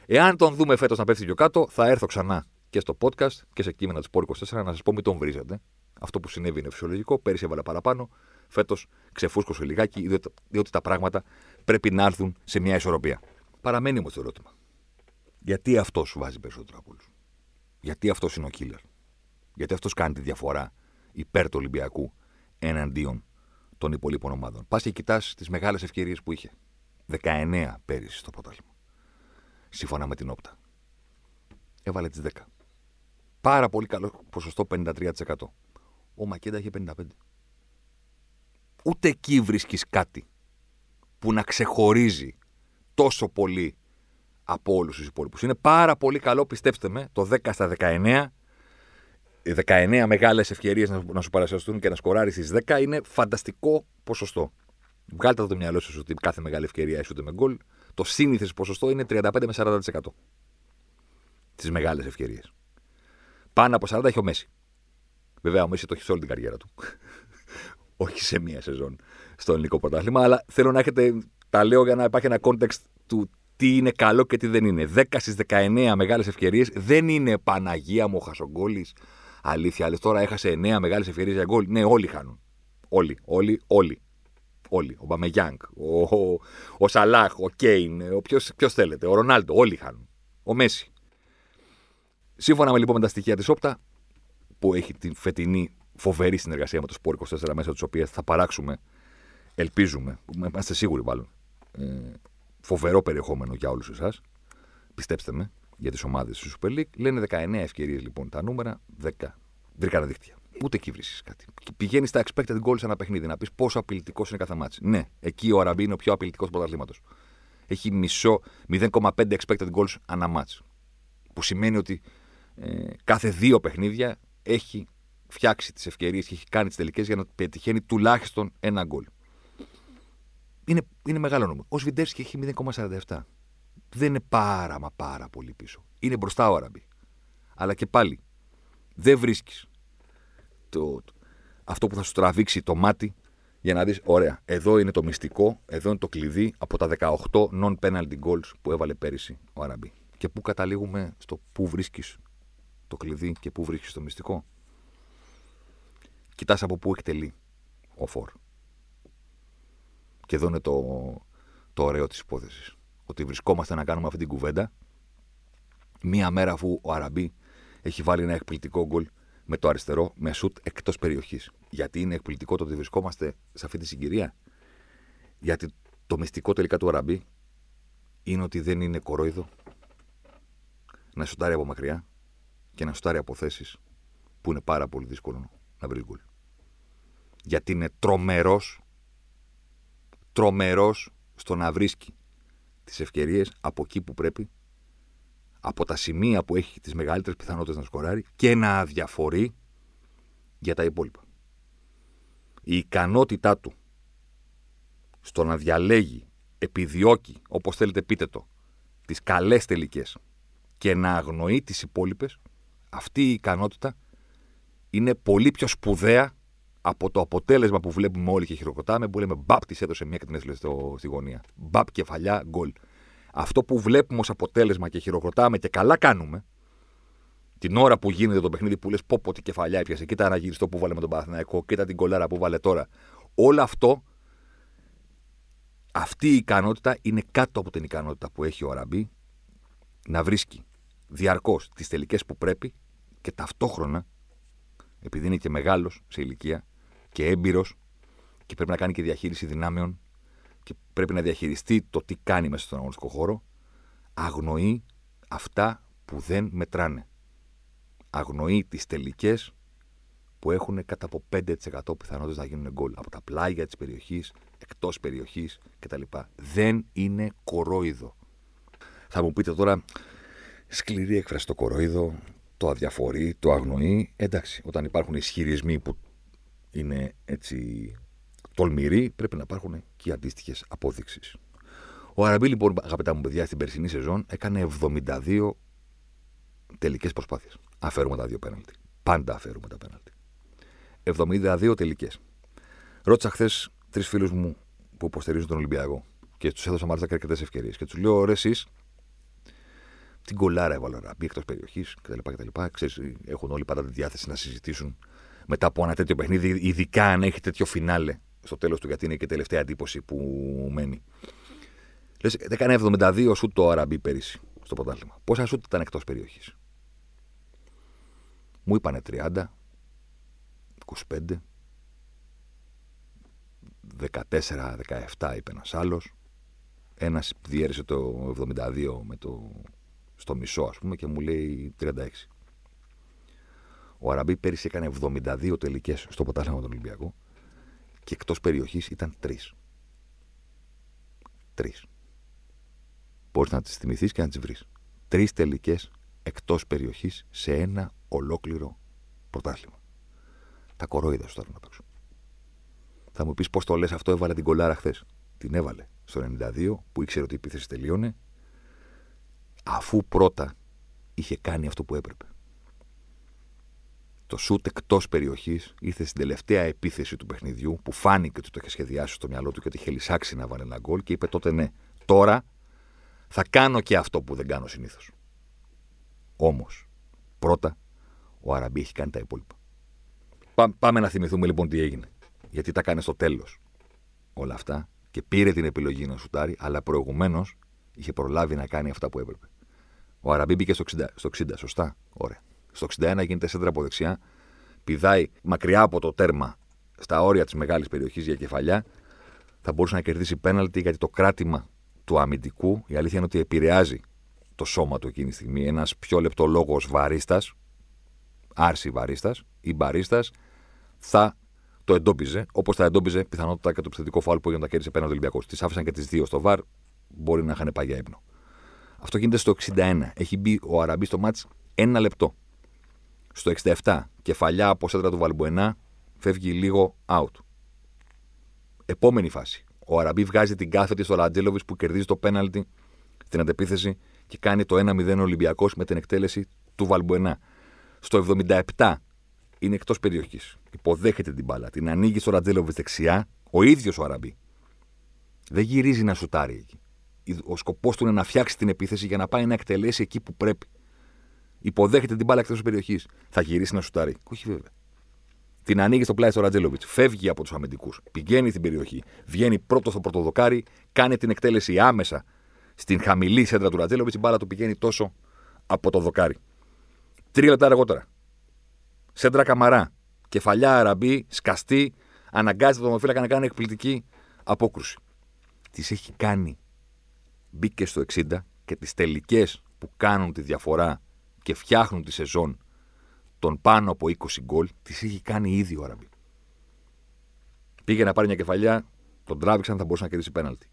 Εάν τον δούμε φέτος να πέφτει πιο κάτω, θα έρθω ξανά και στο podcast και σε κείμενα του Sport 24 να σας πω μην τον βρίζετε. Αυτό που συνέβη είναι φυσιολογικό. Πέρυσι έβαλε παραπάνω. Φέτος ξεφούσκωσε λιγάκι, διότι τα πράγματα πρέπει να έρθουν σε μια ισορροπία. Παραμένει όμως το ερώτημα. Γιατί αυτός σου βάζει περισσότερο από όλους; Γιατί αυτός είναι ο killer; Γιατί αυτός κάνει τη διαφορά υπέρ του Ολυμπιακού εναντίον των υπολείπων ομάδων; Πας και κοιτάς τις μεγάλες ευκαιρίες που είχε. 19 πέρυσι στο πρωτάθλημα. Σύμφωνα με την όπτα. Έβαλε τις 10 πάρα πολύ καλό ποσοστό 53%. Ο Μακέντα είχε 55. Ούτε εκεί βρίσκεις κάτι που να ξεχωρίζει τόσο πολύ από όλους τους υπόλοιπους. Είναι πάρα πολύ καλό, πιστέψτε με, το 10 στα 19. Οι 19 μεγάλες ευκαιρίες να σου παρασιαστούν και να σκοράρεις στι 10 είναι φανταστικό ποσοστό. Βγάλτε το μυαλό σας ότι κάθε μεγάλη ευκαιρία έσουτε με γκολ. Το σύνηθες ποσοστό είναι 35 με 40%. Τις μεγάλες ευκαιρίες. Πάνω από 40 έχει ο Μέση. Βέβαια, ο Μέση το έχει σε όλη την καριέρα του. Όχι σε μία σεζόν στο ελληνικό πρωτάθλημα, αλλά θέλω να έχετε. Τα λέω για να υπάρχει ένα context του τι είναι καλό και τι δεν είναι. 10 στις 19 μεγάλες ευκαιρίες δεν είναι Παναγία μου ο Χασογκόλης. Αλήθεια, αλλά τώρα έχασε 9 μεγάλες ευκαιρίες για γκολ. Ναι, όλοι χάνουν. Όλοι, όλοι, όλοι. Όλοι. Ο Μπαμεγιάνγκ, ο, ο, ο Σαλάχ, ο Κέιν, ο ποιος θέλετε, ο Ρονάλντο, όλοι χάνουν. Ο Μέση. Σύμφωνα με λοιπόν με τα στοιχεία της Όπτα, που έχει την φετινή φοβερή συνεργασία με το Σπόρ 24 μέσα της οποίας θα παράξουμε, ελπίζουμε, είμαστε σίγουροι μάλλον, ε, φοβερό περιεχόμενο για όλους εσάς. Πιστέψτε με, για τις ομάδες τη Super League. Λένε 19 ευκαιρίες λοιπόν τα νούμερα, 10 βρήκανα δίκτυα. Ούτε εκεί βρίσκεις κάτι. Πηγαίνεις στα expected goals σε ένα παιχνίδι να πεις πόσο απειλητικός είναι κάθε μάτσο. Ναι, εκεί ο Αραμπί είναι ο πιο απειλητικός του πρωταθλήματος. Έχει μισό 0,5 expected goals ανά μάτσο. Που σημαίνει ότι ε, κάθε δύο παιχνίδια έχει φτιάξει τις ευκαιρίες και έχει κάνει τις τελικές για να πετυχαίνει τουλάχιστον ένα γκολ. Είναι, είναι μεγάλο νούμερο. Ο Σβιντέρσκι έχει 0,47. Δεν είναι πάρα μα πάρα πολύ πίσω. Είναι μπροστά ο Αραμπί. Αλλά και πάλι δεν βρίσκεις το, αυτό που θα σου τραβήξει το μάτι για να δεις, ωραία, εδώ είναι το μυστικό, εδώ είναι το κλειδί από τα 18 non-penalty goals που έβαλε πέρυσι ο Αραμπί. Και πού καταλήγουμε στο πού βρίσκεις το κλειδί και πού βρίσκεις το μυστικό. Κοιτάς από πού εκτελεί ο Φορ. Και εδώ είναι το, το ωραίο της υπόθεσης. Ότι βρισκόμαστε να κάνουμε αυτή την κουβέντα μία μέρα αφού ο Αραμπί έχει βάλει ένα εκπληκτικό γκολ με το αριστερό με σουτ εκτός περιοχής. Γιατί είναι εκπληκτικό το ότι βρισκόμαστε σε αυτή τη συγκυρία; Γιατί το μυστικό τελικά του Αραμπί είναι ότι δεν είναι κορόιδο να σουτάρει από μακριά και να σουτάρει από θέσεις που είναι πάρα πολύ δύσκολο να βρει γκολ. Γιατί είναι τρομερός, τρομερός στο να βρίσκει τις ευκαιρίες από εκεί που πρέπει από τα σημεία που έχει τις μεγαλύτερες πιθανότητες να σκοράρει και να αδιαφορεί για τα υπόλοιπα. Η ικανότητά του στο να διαλέγει, επιδιώκει, όπως θέλετε πείτε το, τις καλές τελικές και να αγνοεί τις υπόλοιπες, αυτή η ικανότητα είναι πολύ πιο σπουδαία από το αποτέλεσμα που βλέπουμε όλοι και χειροκροτάμε, που λέμε μπαπ τη έδωσε μία και την έστειλε στη γωνία. Μπαπ κεφαλιά, γκολ αυτό που βλέπουμε ως αποτέλεσμα και χειροκροτάμε και καλά κάνουμε, την ώρα που γίνεται το παιχνίδι που λες πω πω τι κεφαλιά έπιασε, κοίτα ένα γυριστό που βάλε με τον Παναθηναϊκό, κοίτα την κολάρα που βάλε τώρα. Όλο αυτό, αυτή η ικανότητα είναι κάτω από την ικανότητα που έχει ο Αραμπί να βρίσκει διαρκώς τις τελικές που πρέπει και ταυτόχρονα, επειδή είναι και μεγάλος σε ηλικία και έμπειρος και πρέπει να κάνει και διαχείριση δυνάμεων και πρέπει να διαχειριστεί το τι κάνει μέσα στον αγωνιστικό χώρο, αγνοεί αυτά που δεν μετράνε. Αγνοεί τις τελικές που έχουν κατά από 5% πιθανότητες να γίνουν γκολ. Από τα πλάγια της περιοχής, εκτός περιοχής κτλ. Δεν είναι κορόιδο. Θα μου πείτε τώρα, σκληρή έκφραση το κορόιδο, το αδιαφορεί, το αγνοεί. Εντάξει, όταν υπάρχουν ισχυρισμοί που είναι έτσι τολμηροί, πρέπει να υπάρχουν και οι αντίστοιχες απόδειξεις. Ο Αραμπί, λοιπόν, αγαπητά μου παιδιά, στην περσινή σεζόν έκανε 72 τελικές προσπάθειες. Αφαίρουμε τα δύο πέναλτι. Πάντα αφαίρουμε τα πέναλτι. 72 τελικές. Ρώτησα χθες τρεις φίλους μου που υποστηρίζουν τον Ολυμπιακό και τους έδωσα μάλιστα και αρκετές ευκαιρίες. Και τους λέω, ρε, εσείς την κολάρα έβαλε ο Αραμπί εκτός περιοχής κτλ. έχουν όλοι πάντα τη διάθεση να συζητήσουν μετά από ένα τέτοιο παιχνίδι, ειδικά αν έχει τέτοιο φινάλε στο τέλος του, γιατί είναι και τελευταία εντύπωση που μένει. Λες, έκανε 72 σουτ το Αραμπί πέρυσι στο πρωτάθλημα. Πόσα σουτ ήταν εκτός περιοχής; Μου είπανε 30, 25, 14, 17 είπε ένας άλλος. Ένας διέρεσε το 72 με το, στο μισό, ας πούμε, και μου λέει 36. Ο Αραμπί πέρυσι έκανε 72 τελικές στο ποτάσμα του Ολυμπιακού και εκτός περιοχής ήταν τρεις. Τρεις. Μπορείς να τις θυμηθείς και να τις βρεις. Τρεις τελικές εκτός περιοχής σε ένα ολόκληρο πρωτάθλημα. Τα κορόιδα σου τώρα να παίξουν. Θα μου πεις πώς το λες αυτό, έβαλε την κολάρα χθες. Την έβαλε στο 92 που ήξερε ότι η επίθεση τελείωνε, αφού πρώτα είχε κάνει αυτό που έπρεπε. Το σουτ εκτός περιοχής ήρθε στην τελευταία επίθεση του παιχνιδιού που φάνηκε ότι το είχε σχεδιάσει στο μυαλό του και ότι είχε λησάξει να βάλει ένα γκολ και είπε τότε ναι, τώρα θα κάνω και αυτό που δεν κάνω συνήθως. Όμως, πρώτα ο Αραμπί έχει κάνει τα υπόλοιπα. Πάμε να θυμηθούμε λοιπόν τι έγινε. Γιατί τα κάνει στο τέλος όλα αυτά και πήρε την επιλογή να σουτάρει, αλλά προηγουμένως είχε προλάβει να κάνει αυτά που έπρεπε. Ο Αραμπί μπήκε στο 60, στο 60 σωστά. Ωραία. Στο 61 γίνεται σέντρα από δεξιά, πηδάει μακριά από το τέρμα στα όρια της μεγάλης περιοχής για κεφαλιά. Θα μπορούσε να κερδίσει πέναλτι γιατί το κράτημα του αμυντικού, η αλήθεια είναι ότι επηρεάζει το σώμα του εκείνη τη στιγμή. Ένας πιο λεπτό λόγος βαρίστας, άρση βαρίστας ή μπαρίστας, θα το εντόπιζε, όπως θα εντόπιζε πιθανότητα και το επιθετικό φάουλ που έγινε να κέρδισε πέναντι Ολυμπιακός. Τις άφησαν και τις δύο στο βαρ, μπορεί να είχαν πάει για ύπνο. Αυτό γίνεται στο 61. Έχει μπει ο Αραμπί στο μάτς ένα λεπτό. Στο 67, κεφαλιά από σέντρα του Βαλμποενά, φεύγει λίγο out. Επόμενη φάση. Ο Αραμπί βγάζει την κάθετη στο Ραντζέλοβι που κερδίζει το πέναλτι στην αντεπίθεση και κάνει το 1-0 Ολυμπιακός με την εκτέλεση του Βαλμποενά. Στο 77 είναι εκτός περιοχής. Υποδέχεται την μπάλα. Την ανοίγει στο Ραντζέλοβιτ δεξιά, ο ίδιος ο Αραμπί. Δεν γυρίζει να σουτάρει εκεί. Ο σκοπός του είναι να φτιάξει την επίθεση για να πάει να εκτελέσει εκεί που πρέπει. Υποδέχεται την μπάλα εκτός περιοχής. Θα γυρίσει να σουτάρει. Όχι βέβαια. Την ανοίγει στο πλάι στο Ραντζέλοβιτς. Φεύγει από τους αμυντικούς. Πηγαίνει στην περιοχή. Βγαίνει πρώτο στο πρωτοδοκάρι. Κάνει την εκτέλεση άμεσα στην χαμηλή σέντρα του Ραντζέλοβιτς. Η μπάλα του πηγαίνει τόσο από το δοκάρι. Τρία λεπτά αργότερα Σέντρα Καμαρά. Κεφαλιά Αραμπή, σκαστή, αναγκάζεται τον Μοφύλακα να κάνει εκπληκτική απόκρουση. Τι έχει κάνει. Μπήκε στο 60 και τις τελικές που κάνουν τη διαφορά και φτιάχνουν τη σεζόν των πάνω από 20 γκολ, τις έχει κάνει ήδη ο Αραμπή. Πήγε να πάρει μια κεφαλιά, τον τράβηξαν, θα μπορούσε να κερδίσει πέναλτι.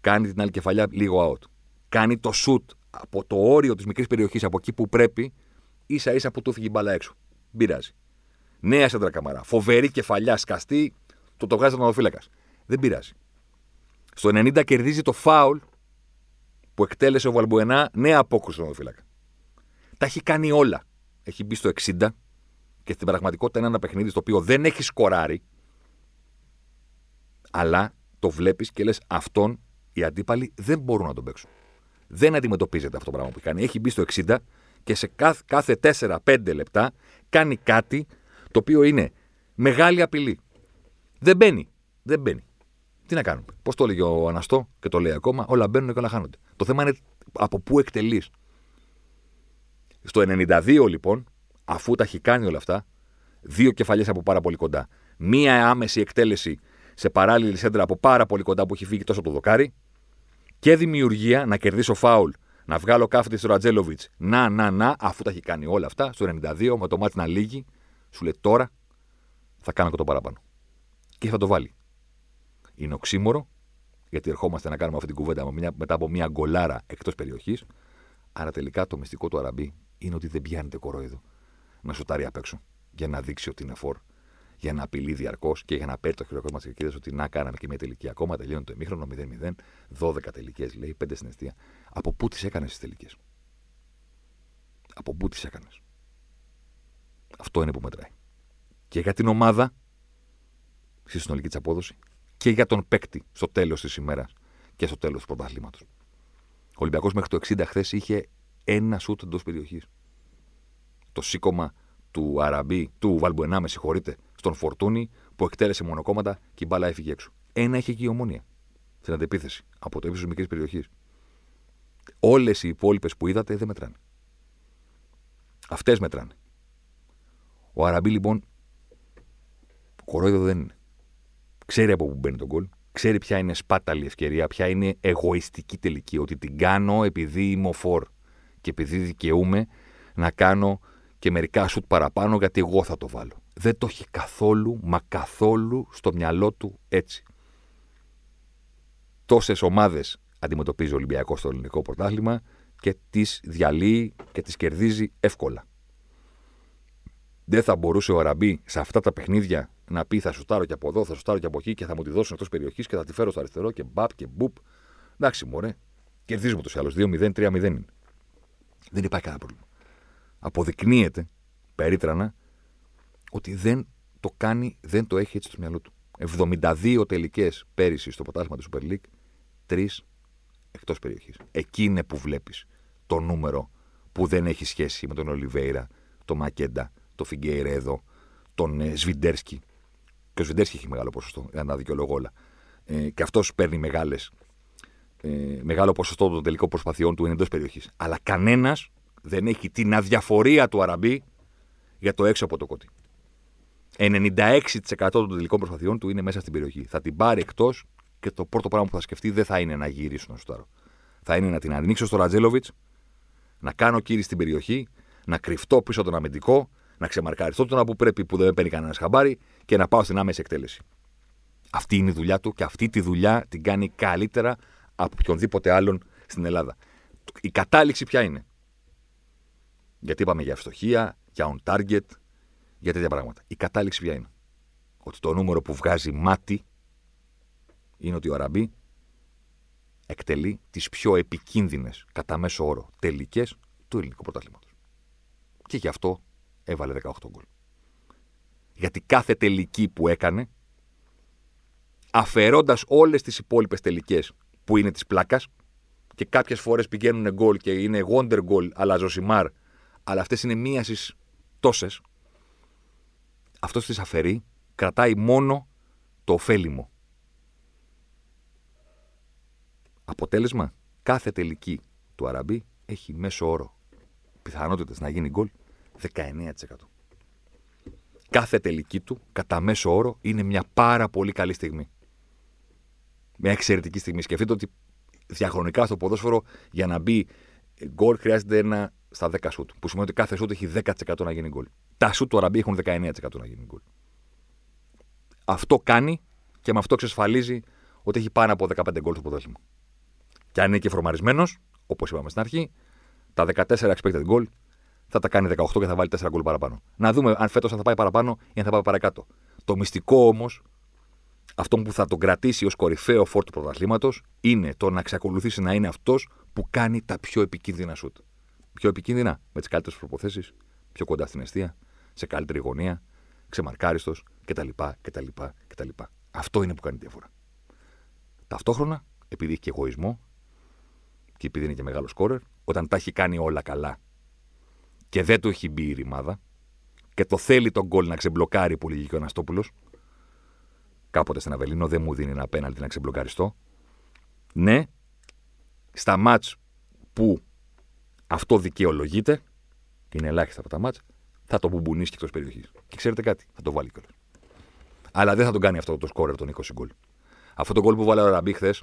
Κάνει την άλλη κεφαλιά λίγο out. Κάνει το σουτ από το όριο της μικρής περιοχής, από εκεί που πρέπει, ίσα ίσα που του φύγει μπαλά έξω. Πειράζει. Νέα σέντρα καμαρά. Φοβερή κεφαλιά, σκαστή, το το βγάζει ο Δεν πειράζει. Στο 90 κερδίζει το φάουλ που εκτέλεσε ο Βαλμπουενά, νέα απόκριση στον οδοφύλακα. Τα έχει κάνει όλα. Έχει μπει στο 60 και στην πραγματικότητα είναι ένα παιχνίδι στο οποίο δεν έχει σκοράρει, αλλά το βλέπεις και λες αυτόν οι αντίπαλοι δεν μπορούν να τον παίξουν. Δεν αντιμετωπίζεται αυτό το πράγμα που κάνει. Έχει μπει στο 60 και σε κάθε, κάθε 4-5 λεπτά κάνει κάτι το οποίο είναι μεγάλη απειλή. Δεν μπαίνει. Δεν μπαίνει. Τι να κάνουμε; Πώς το έλεγε ο Αναστό και το λέει ακόμα, όλα μπαίνουν και όλα χάνονται. Το θέμα είναι από πού εκτελείς. Στο 92 λοιπόν, αφού τα έχει κάνει όλα αυτά, δύο κεφαλιές από πάρα πολύ κοντά. Μία άμεση εκτέλεση σε παράλληλη σέντρα από πάρα πολύ κοντά που έχει φύγει τόσο το δοκάρι και δημιουργία να κερδίσω φάουλ να βγάλω κάφτη στο Ρατζέλοβιτς. Να, να, να, αφού τα έχει κάνει όλα αυτά, στο 92, με το μάτι να λύγει, σου λέει τώρα θα κάνω και το παραπάνω. Και θα το βάλει. Είναι οξύμορο, γιατί ερχόμαστε να κάνουμε αυτή την κουβέντα μετά από μια γκολάρα εκτός περιοχής. Άρα τελικά το μυστικό του Αραμπί είναι ότι δεν πιάνεται κορόιδο να σουτάρει απ' έξω για να δείξει ότι είναι φόρ για να απειλεί διαρκώς και για να παίρνει το χειροκρότημα της ευκαιρία ότι να κάναμε και μια τελική. Ακόμα τελειώνει το ημίχρονο 0-0, 12 τελικές λέει, 5 στην αιστεία. Από πού τις έκανες τις τελικές; Από πού τις έκανες; Αυτό είναι που μετράει. Και για την ομάδα, στη συνολική της απόδοση, και για τον παίκτη στο τέλος της ημέρας και στο τέλος του πρωταθλήματος. Ο Ολυμπιακός μέχρι το 60 χθες είχε ένα σούτ εντός περιοχής. Το σήκωμα του Αραμπί, του Βαλμπουενά, με συγχωρείτε, στον Φορτούνη που εκτέλεσε μονοκόμματα και η μπάλα έφυγε έξω. Ένα είχε και η ομόνια στην αντεπίθεση από το ύψος μικρής περιοχής. Όλες οι υπόλοιπες που είδατε δεν μετράνε. Αυτές μετράνε. Ο Αραμπί λοιπόν κορόιδο δεν είναι. Ξέρει από πού μπαίνει τον γκολ, ξέρει ποια είναι σπάταλη ευκαιρία, ποια είναι εγωιστική τελική. Ότι την κάνω επειδή είμαι ο φορ και επειδή δικαιούμαι να κάνω και μερικά σουτ παραπάνω γιατί εγώ θα το βάλω. Δεν το έχει καθόλου, μα καθόλου στο μυαλό του έτσι. Τόσες ομάδες αντιμετωπίζει ο Ολυμπιακός στο ελληνικό πρωτάθλημα και τις διαλύει και τις κερδίζει εύκολα. Δεν θα μπορούσε ο Ραμπί σε αυτά τα παιχνίδια να πει θα σουτάρω και από εδώ, θα σουτάρω και από εκεί και θα μου τη δώσουν εκτός περιοχής και θα τη φέρω στο αριστερό και μπαπ και μπουπ. Εντάξει, μωρέ. Κερδίζουμε του άλλου. 2-0, 3-0 είναι. Δεν υπάρχει κανένα πρόβλημα. Αποδεικνύεται περίτρανα ότι δεν το κάνει, δεν το έχει έτσι στο μυαλό του. 72 τελικές πέρυσι στο πρωτάθλημα του Super League, τρεις εκτός περιοχής. Εκεί είναι που βλέπεις το νούμερο που δεν έχει σχέση με τον Ολιβέηρα, τον Μακέντα, τον Φιγκέιρεδο, τον ε, Σβιντέρσκι. Και ο Σβιντέρσκι έχει μεγάλο ποσοστό, για να δικαιολογώ όλα. Ε, και αυτός παίρνει μεγάλες, ε, μεγάλο ποσοστό των τελικών προσπαθειών του είναι εντός περιοχής. Αλλά κανένας δεν έχει την αδιαφορία του Αραμπί για το έξω από το κότι. 96% των τελικών προσπαθειών του είναι μέσα στην περιοχή. Θα την πάρει εκτός και το πρώτο πράγμα που θα σκεφτεί δεν θα είναι να γυρίσει να σουτάρω. Θα είναι να την ανοίξω στο Ρατζέλοβιτ, να κάνω κύριε στην περιοχή, να κρυφτώ πίσω τον αμυντικό, να ξεμαρκαριστώ τον που πρέπει που δεν παίρνει κανένας χαμπάρι και να πάω στην άμεση εκτέλεση. Αυτή είναι η δουλειά του και αυτή τη δουλειά την κάνει καλύτερα από οποιονδήποτε άλλον στην Ελλάδα. Η κατάληξη ποια είναι; Γιατί είπαμε για ευστοχία, για on target, για τέτοια πράγματα. Η κατάληξη ποια είναι; Ότι το νούμερο που βγάζει μάτι είναι ότι ο Αραμπί εκτελεί τις πιο επικίνδυνες κατά μέσο όρο τελικές του ελληνικού πρωταθλήματος. Και γι' αυτό έβαλε 18 γκολ. Γιατί κάθε τελική που έκανε, αφαιρώντας όλες τις υπόλοιπες τελικές που είναι της πλάκας, και κάποιες φορές πηγαίνουν γκολ και είναι wonder goal αλλά ζωσιμάρ, αλλά αυτές είναι μία στις τόσες, αυτός τις αφαιρεί, κρατάει μόνο το ωφέλιμο. Αποτέλεσμα, κάθε τελική του Αραμπί έχει μέσο όρο πιθανότητες να γίνει γκολ 19%. Κάθε τελική του, κατά μέσο όρο, είναι μια πάρα πολύ καλή στιγμή. Μια εξαιρετική στιγμή. Σκεφτείτε ότι διαχρονικά στο ποδόσφαιρο για να μπει γκολ χρειάζεται ένα στα 10 σουτ. Που σημαίνει ότι κάθε σουτ έχει 10% να γίνει γκολ. Τα σουτ του Αραμπί έχουν 19% να γίνει γκολ. Αυτό κάνει και με αυτό εξασφαλίζει ότι έχει πάνω από 15 γκολ στο ποδόσφαιρο. Και αν είναι και φορμαρισμένος, όπως είπαμε στην αρχή, τα 14 expected goal θα τα κάνει 18 και θα βάλει 4 γκολ παραπάνω. Να δούμε αν φέτος θα πάει παραπάνω ή αν θα πάει παρακάτω. Το μυστικό όμως, αυτό που θα τον κρατήσει ως κορυφαίο φόρτο του πρωταθλήματος, είναι το να εξακολουθήσει να είναι αυτός που κάνει τα πιο επικίνδυνα σουτ. Πιο επικίνδυνα με τις καλύτερες προποθέσει, πιο κοντά στην αιστεία, σε καλύτερη γωνία, ξεμαρκάριστος κτλ, κτλ, κτλ. Αυτό είναι που κάνει διαφορά. Ταυτόχρονα, επειδή έχει και εγωισμό και επειδή είναι και μεγάλος σκόρερ, όταν τα έχει κάνει όλα καλά και δεν του έχει μπει η ρημάδα και το θέλει τον γκολ να ξεμπλοκάρει πολύ και ο Αναστόπουλος. Κάποτε στην Αβελίνο δεν μου δίνει ένα πέναλτι να ξεμπλοκαριστώ. Ναι, στα μάτς που αυτό δικαιολογείται, και είναι ελάχιστα από τα μάτς, θα το μπουμπουνίσει εκτός περιοχής. Και ξέρετε κάτι, θα το βάλει κιόλας. Αλλά δεν θα τον κάνει αυτό το σκόρερ των 20 γκολ. Αυτό το γκολ που βάλε ο Ραμπί χθες,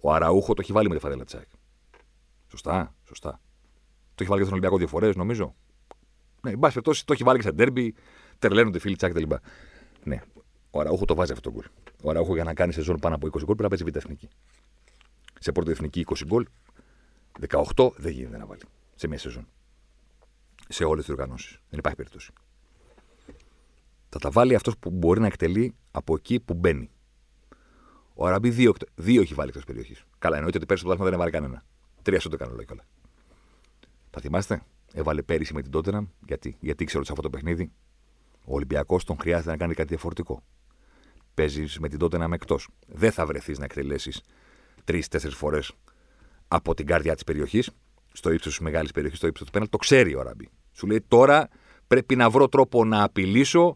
ο Αραούχο το έχει βάλει με τη φαδέλα τσάκ. Σωστά, σωστά. Το έχει βάλει και στον Ολυμπιακό δύο φορές, νομίζω. Ναι, εν πάση περιπτώσει το έχει βάλει και στα ντέρμπι, τρελαίνονται φίλοι τσάκ κτλ. Ναι, ο Αραούχο το βάζει αυτό το γκολ. Ο Αραούχο για να κάνει σεζόν πάνω από 20 γκολ πρέπει να παίζει β' εθνική. Σε πρώτη εθνική 20 γκολ, 18 δεν γίνεται να βάλει σε μια σεζόν. Σε όλες τις οργανώσεις. Δεν υπάρχει περίπτωση. Θα τα βάλει αυτός που μπορεί να εκτελεί από εκεί που μπαίνει. Ο Αραμπί δύο, δύο έχει βάλει εκτός περιοχής. Καλά, εννοείται ότι πέρσι το δεν έβαλε κανένα. Τρία σου το έκανε λόγια. Θα θυμάστε, έβαλε πέρυσι με την Τότεναμ, γιατί, γιατί ήξερε ότι σε αυτό το παιχνίδι ο Ολυμπιακός τον χρειάζεται να κάνει κάτι διαφορετικό. Παίζεις με την Τότεναμ εκτός. Δεν θα βρεθείς να εκτελέσεις τρει-τέσσερι φορές από την καρδιά της περιοχής, στο ύψος της μεγάλης περιοχής, στο ύψος του πέναλ. Το ξέρει ο Ραμπί. Σου λέει τώρα πρέπει να βρω τρόπο να απειλήσω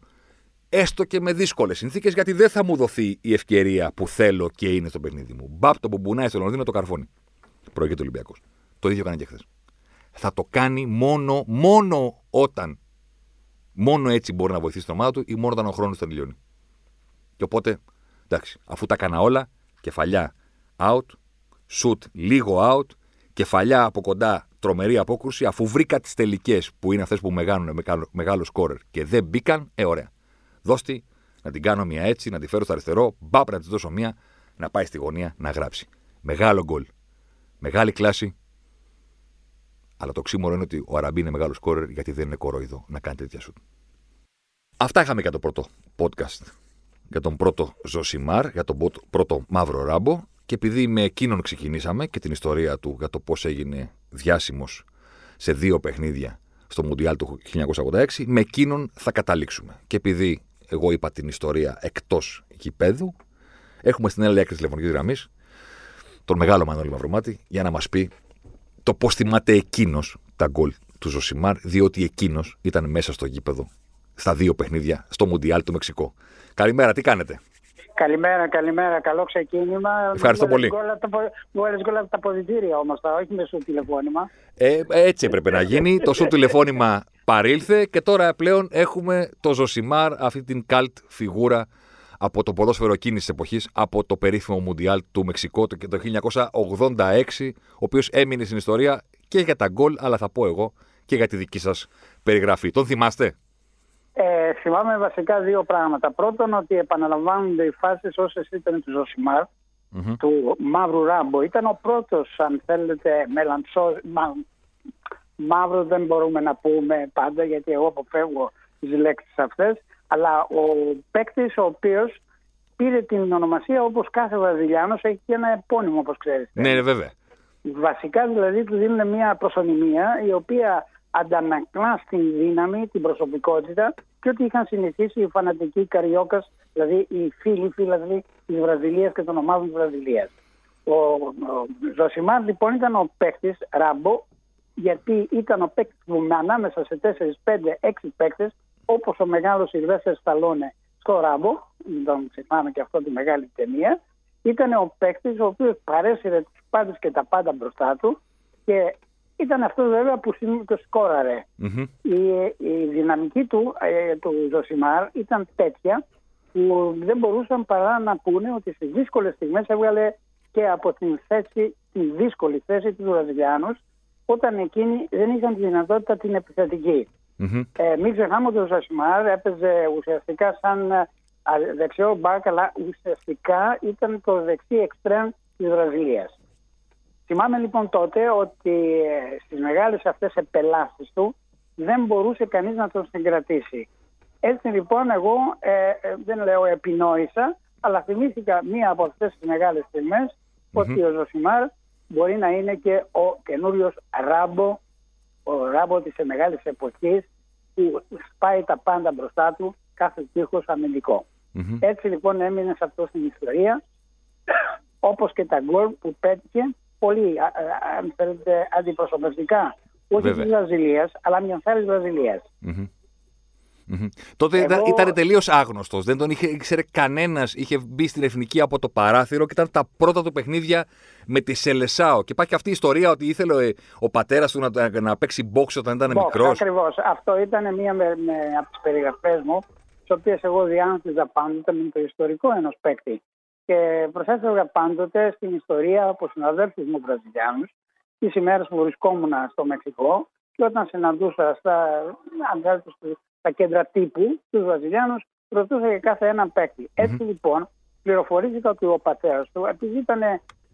έστω και με δύσκολες συνθήκες, γιατί δεν θα μου δοθεί η ευκαιρία που θέλω και είναι στο παιχνίδι μου. Μπαπ το μπουμπουνάει στο Λονδίνο το καρφώνει. Προηγείται ο Ολυμπιακός. Το ίδιο έκανε και χθες θα το κάνει μόνο, μόνο όταν. Μόνο έτσι μπορεί να βοηθήσει την ομάδα του ή μόνο όταν ο χρόνος τον τελειώνει. Και οπότε, εντάξει, αφού τα έκανα όλα, κεφαλιά out, shoot λίγο out, κεφαλιά από κοντά τρομερή απόκρουση, αφού βρήκα τις τελικές που είναι αυτές που μεγάνουν μεγάλο, μεγάλο σκόρερ και δεν μπήκαν, ε, ωραία. Δώστη, να την κάνω μια έτσι, να τη φέρω στο αριστερό, μπαπ να της δώσω μια, να πάει στη γωνία να γράψει. Μεγάλο γκολ. Μεγάλη κλάση. Αλλά το ξύμορο είναι ότι ο Αραμπί είναι μεγάλος σκόρερ γιατί δεν είναι κορόιδο να κάνει τέτοια σουτ. Αυτά είχαμε για το πρώτο podcast. Για τον πρώτο Ζωσιμάρ, για τον πρώτο Μαύρο Ράμπο. Και επειδή με εκείνον ξεκινήσαμε και την ιστορία του για το πώς έγινε διάσημος σε δύο παιχνίδια στο Μουντιάλ του 1986, με εκείνον θα καταλήξουμε. Και επειδή εγώ είπα την ιστορία εκτός γηπέδου, έχουμε στην άλλη άκρη τηλεφωνική γραμμής τον μεγάλο Μανώλη Μαυρομάτη για να μας πει το πώς θυμάται εκείνος τα γκολ του Ζωσιμάρ, διότι εκείνος ήταν μέσα στο γήπεδο στα δύο παιχνίδια στο Μουντιάλ του Μεξικό. Καλημέρα, τι κάνετε; Καλημέρα, καλημέρα. Καλό ξεκίνημα. Ευχαριστώ πολύ. Μου άρεσε γκολ απ' τα αποδυτήρια όμως τώρα, όχι με σου τηλεφώνημα. Ε, έτσι έπρεπε να γίνει. το σου τηλεφώνημα παρήλθε και τώρα πλέον έχουμε το Ζωσιμάρ, αυτή την καλτ φιγούρα από το ποδόσφαιρο εκείνη της εποχής, από το περίφημο Μουντιάλ του Μεξικό το 1986, ο οποίος έμεινε στην ιστορία και για τα γκολ, αλλά θα πω εγώ και για τη δική σας περιγραφή. Τον θυμάστε; Ε, θυμάμαι βασικά δύο πράγματα. Πρώτον, ότι επαναλαμβάνονται οι φάσεις όσες ήταν του ζωσιμαρ του Μαύρου Ράμπο. Ήταν ο πρώτος, αν θέλετε, μελαντσό. Μα, μαύρο δεν μπορούμε να πούμε πάντα, γιατί εγώ αποφεύγω τις λέξεις αυτές. Αλλά ο παίκτης, ο οποίος πήρε την ονομασία όπως κάθε Βραζιλιάνος, έχει και ένα επώνυμο, όπως ξέρετε. Ναι, ναι, βέβαια. Βασικά δηλαδή του δίνουν μια προσωνυμία η οποία αντανακλά στην δύναμη, την προσωπικότητα και ό,τι είχαν συνηθίσει οι φανατικοί Καριόκας, δηλαδή οι φίλοι φίλοι της Βραζιλίας και των ομάδων της Βραζιλίας. Ο, ο Ζωσιμάρ λοιπόν ήταν ο παίκτης Ράμπο, γιατί ήταν ο παίκτης που ανάμεσα σε 4, 5, 6 παίκτες, όπως ο μεγάλος Σιλβέστερ Σταλόνε στο Ράμπο, δεν τον ξεχνάμε και αυτό τη μεγάλη ταινία, ήταν ο παίκτης ο οποίος παρέσυρε τους πάντες και τα πάντα μπροστά του και ήταν αυτός βέβαια που το σκοραρε η, η, δυναμική του, ε, του Ζωσιμάρ ήταν τέτοια που δεν μπορούσαν παρά να πούνε ότι στις δύσκολες στιγμές έβγαλε και από την θέση, τη δύσκολη θέση του Βραζιλιάνου όταν εκείνοι δεν είχαν τη δυνατότητα την επιθετικη Ε, μην ξεχνάμε ότι ο Ζωσιμάρ έπαιζε ουσιαστικά σαν ε, δεξιό μπακ αλλά ουσιαστικά ήταν το δεξί εξτρέμ της Βραζιλίας. Θυμάμαι λοιπόν τότε ότι ε, στις μεγάλες αυτές επελάσεις του δεν μπορούσε κανείς να τον συγκρατήσει. Έτσι λοιπόν εγώ ε, ε, δεν λέω επινόησα, αλλά θυμήθηκα μία από αυτές τις μεγάλες ότι ο Ζωσιμάρ μπορεί να είναι και ο καινούριος Ράμπο, ο Ράμπο της μεγάλης εποχής που σπάει τα πάντα μπροστά του κάθε τείχος Έτσι λοιπόν έμεινε σε αυτό στην ιστορία όπως και τα γκολ που πέτυχε πολύ, αν θέλετε, αντιπροσωπευτικά. Όχι της Βραζιλίας, αλλά μιας άλλης Βραζιλία. Τότε Εγώ... ήταν τελείως άγνωστος. Δεν τον είχε, ήξερε κανένας. Είχε μπει στην εθνική από το παράθυρο και ήταν τα πρώτα του παιχνίδια με τη Σελεσάο. Και υπάρχει αυτή η ιστορία ότι ήθελε ο, ο πατέρας του να, να παίξει μπόξ όταν ήταν μικρός. Ακριβώς. Αυτό ήταν μία με, με, από τις περιγραφές μου, τις οποίες εγώ διάνθιζα πάντοτε με το ιστορικό ενός παίκτη. Και προσέφερα πάντοτε στην ιστορία από συναδέλφους μου Βραζιλιάνους τις ημέρες που βρισκόμουν στο Μεξικό και όταν συναντούσα στα, στα κέντρα τύπου τους Βραζιλιάνους, ρωτούσα για κάθε έναν παίκτη. Έτσι λοιπόν, πληροφορήθηκα ότι ο πατέρας του, επειδή ήταν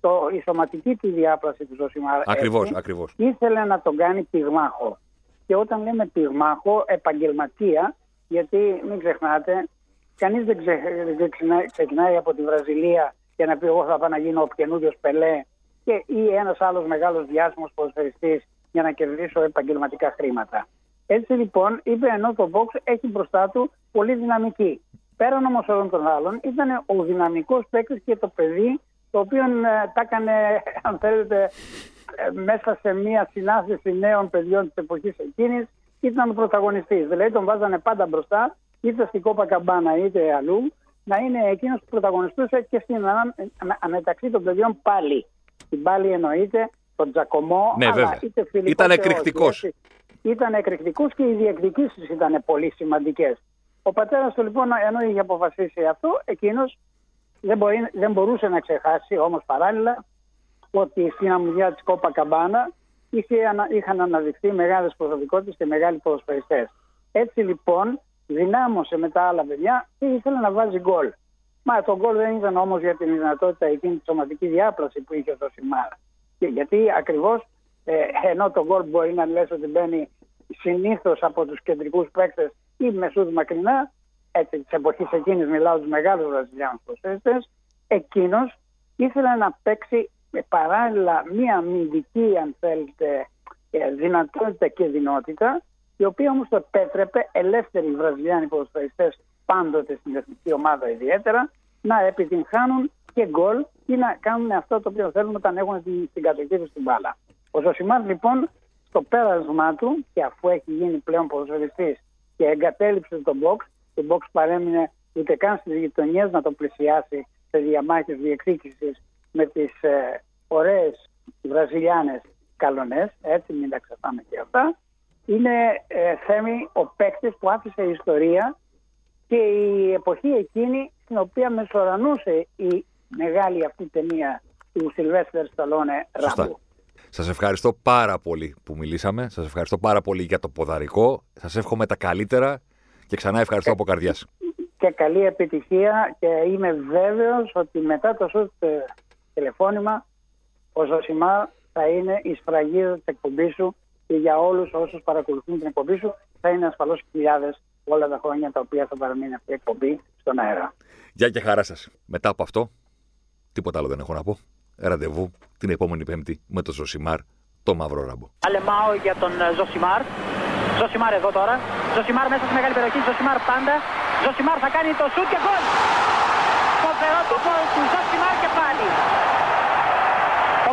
το, η σωματική του διάπλαση του Ζωσιμάρ, ακριβώς, ακριβώς. ήθελε να τον κάνει πυγμάχο. Και όταν λέμε πυγμάχο, επαγγελματία, γιατί μην ξεχνάτε, Κανείς δεν, ξε, δεν ξεκινάει από τη Βραζιλία για να πει: Εγώ θα πάω να γίνω ο καινούριος Πελέ και, ή ένας άλλος μεγάλος διάσημος ποδοσφαιριστής για να κερδίσω επαγγελματικά χρήματα. Έτσι λοιπόν είπε ενώ το Vox έχει μπροστά του πολύ δυναμική. Πέραν όμως όλων των άλλων ήταν ο δυναμικός παίκτης και το παιδί το οποίο ε, τα έκανε, αν θέλετε, ε, μέσα σε μια συνάθεση νέων παιδιών της εποχής εκείνης, ήταν ο πρωταγωνιστής. Δηλαδή τον βάζανε πάντα μπροστά είτε στην Κόπα Καμπάνα είτε αλλού, να είναι εκείνος που πρωταγωνιστούσε και στην, μεταξύ των παιδιών πάλι. Την πάλι εννοείται τον Τζακωμό, ναι, αλλά είτε φιλικό. Ήταν εκρηκτικός. Ήταν εκρηκτικό και οι διεκδικήσεις ήταν πολύ σημαντικές. Ο πατέρας του λοιπόν, ενώ είχε αποφασίσει αυτό, εκείνος δεν, δεν μπορούσε να ξεχάσει όμως παράλληλα ότι στην αμμουδιά της Κόπα Καμπάνα είχαν αναδειχθεί μεγάλες προσωπικότητες και μεγάλοι ποδοσφαιριστές. Έτσι λοιπόν δυνάμωσε με τα άλλα παιδιά και ήθελε να βάζει γκολ. Μα το γκολ δεν ήταν όμως για την δυνατότητα εκείνη της σωματικής διάπλασης που είχε ο Σιμάρ. Και γιατί ακριβώς ε, ενώ το γκολ μπορεί να λες ότι μπαίνει συνήθως από τους κεντρικούς παίκτες ή μεσούς μακρινά, έτσι της εποχής εκείνης μιλάω τους μεγάλους βραζιλιάνους προσέστες, εκείνος ήθελε να παίξει παράλληλα μία αμυντική αν θέλετε ε, δυνατότητα και δυνότητα η οποία όμως το επέτρεπε ελεύθεροι βραζιλιάνοι ποδοσφαιριστές πάντοτε στην εθνική ομάδα ιδιαίτερα να επιτυγχάνουν και γκολ ή να κάνουν αυτό το οποίο θέλουν όταν έχουν την, την κατοχή τους στην μπάλα. Ο Ζωσιμάρ λοιπόν στο πέρασμά του και αφού έχει γίνει πλέον ποδοσφαιριστής και εγκατέλειψε τον box, το box παρέμεινε ούτε καν στις γειτονιές να το πλησιάσει σε διαμάχες διεκδίκησης με τις ε, ωραίες βραζιλιάνες καλονές, έτσι μην τα ξεχνάμε και αυτά, είναι ε, θέμη ο παίκτης που άφησε η ιστορία και η εποχή εκείνη στην οποία μεσορανούσε η μεγάλη αυτή ταινία του Σιλβέστερ Σταλόνε Ράμπου. Σας ευχαριστώ πάρα πολύ που μιλήσαμε. Σας ευχαριστώ πάρα πολύ για το ποδαρικό. Σας εύχομαι τα καλύτερα και ξανά ευχαριστώ από καρδιάς. Και καλή επιτυχία και είμαι βέβαιος ότι μετά το σουτ ε, τηλεφώνημα ο Ζωσιμά θα είναι η σφραγίδα της εκπομπής σου και για όλους όσους παρακολουθούν την εκπομπή σου θα είναι ασφαλώς χιλιάδες όλα τα χρόνια τα οποία θα παραμείνει αυτή η εκπομπή στον αέρα. Γεια και χαρά σας. Μετά από αυτό, τίποτα άλλο δεν έχω να πω. Ραντεβού την επόμενη Πέμπτη με τον Ζωσιμάρ, το μαύρο ράμπο. Αλεμάο για τον ε, Ζωσιμάρ. Ζωσιμάρ εδώ τώρα. Ζωσιμάρ μέσα στη μεγάλη περιοχή. Ζωσιμάρ πάντα. Ζωσιμάρ θα κάνει το σουτ και γκολ. Φοβερό το γκολ του Ζωσιμάρ και πάλι. Ο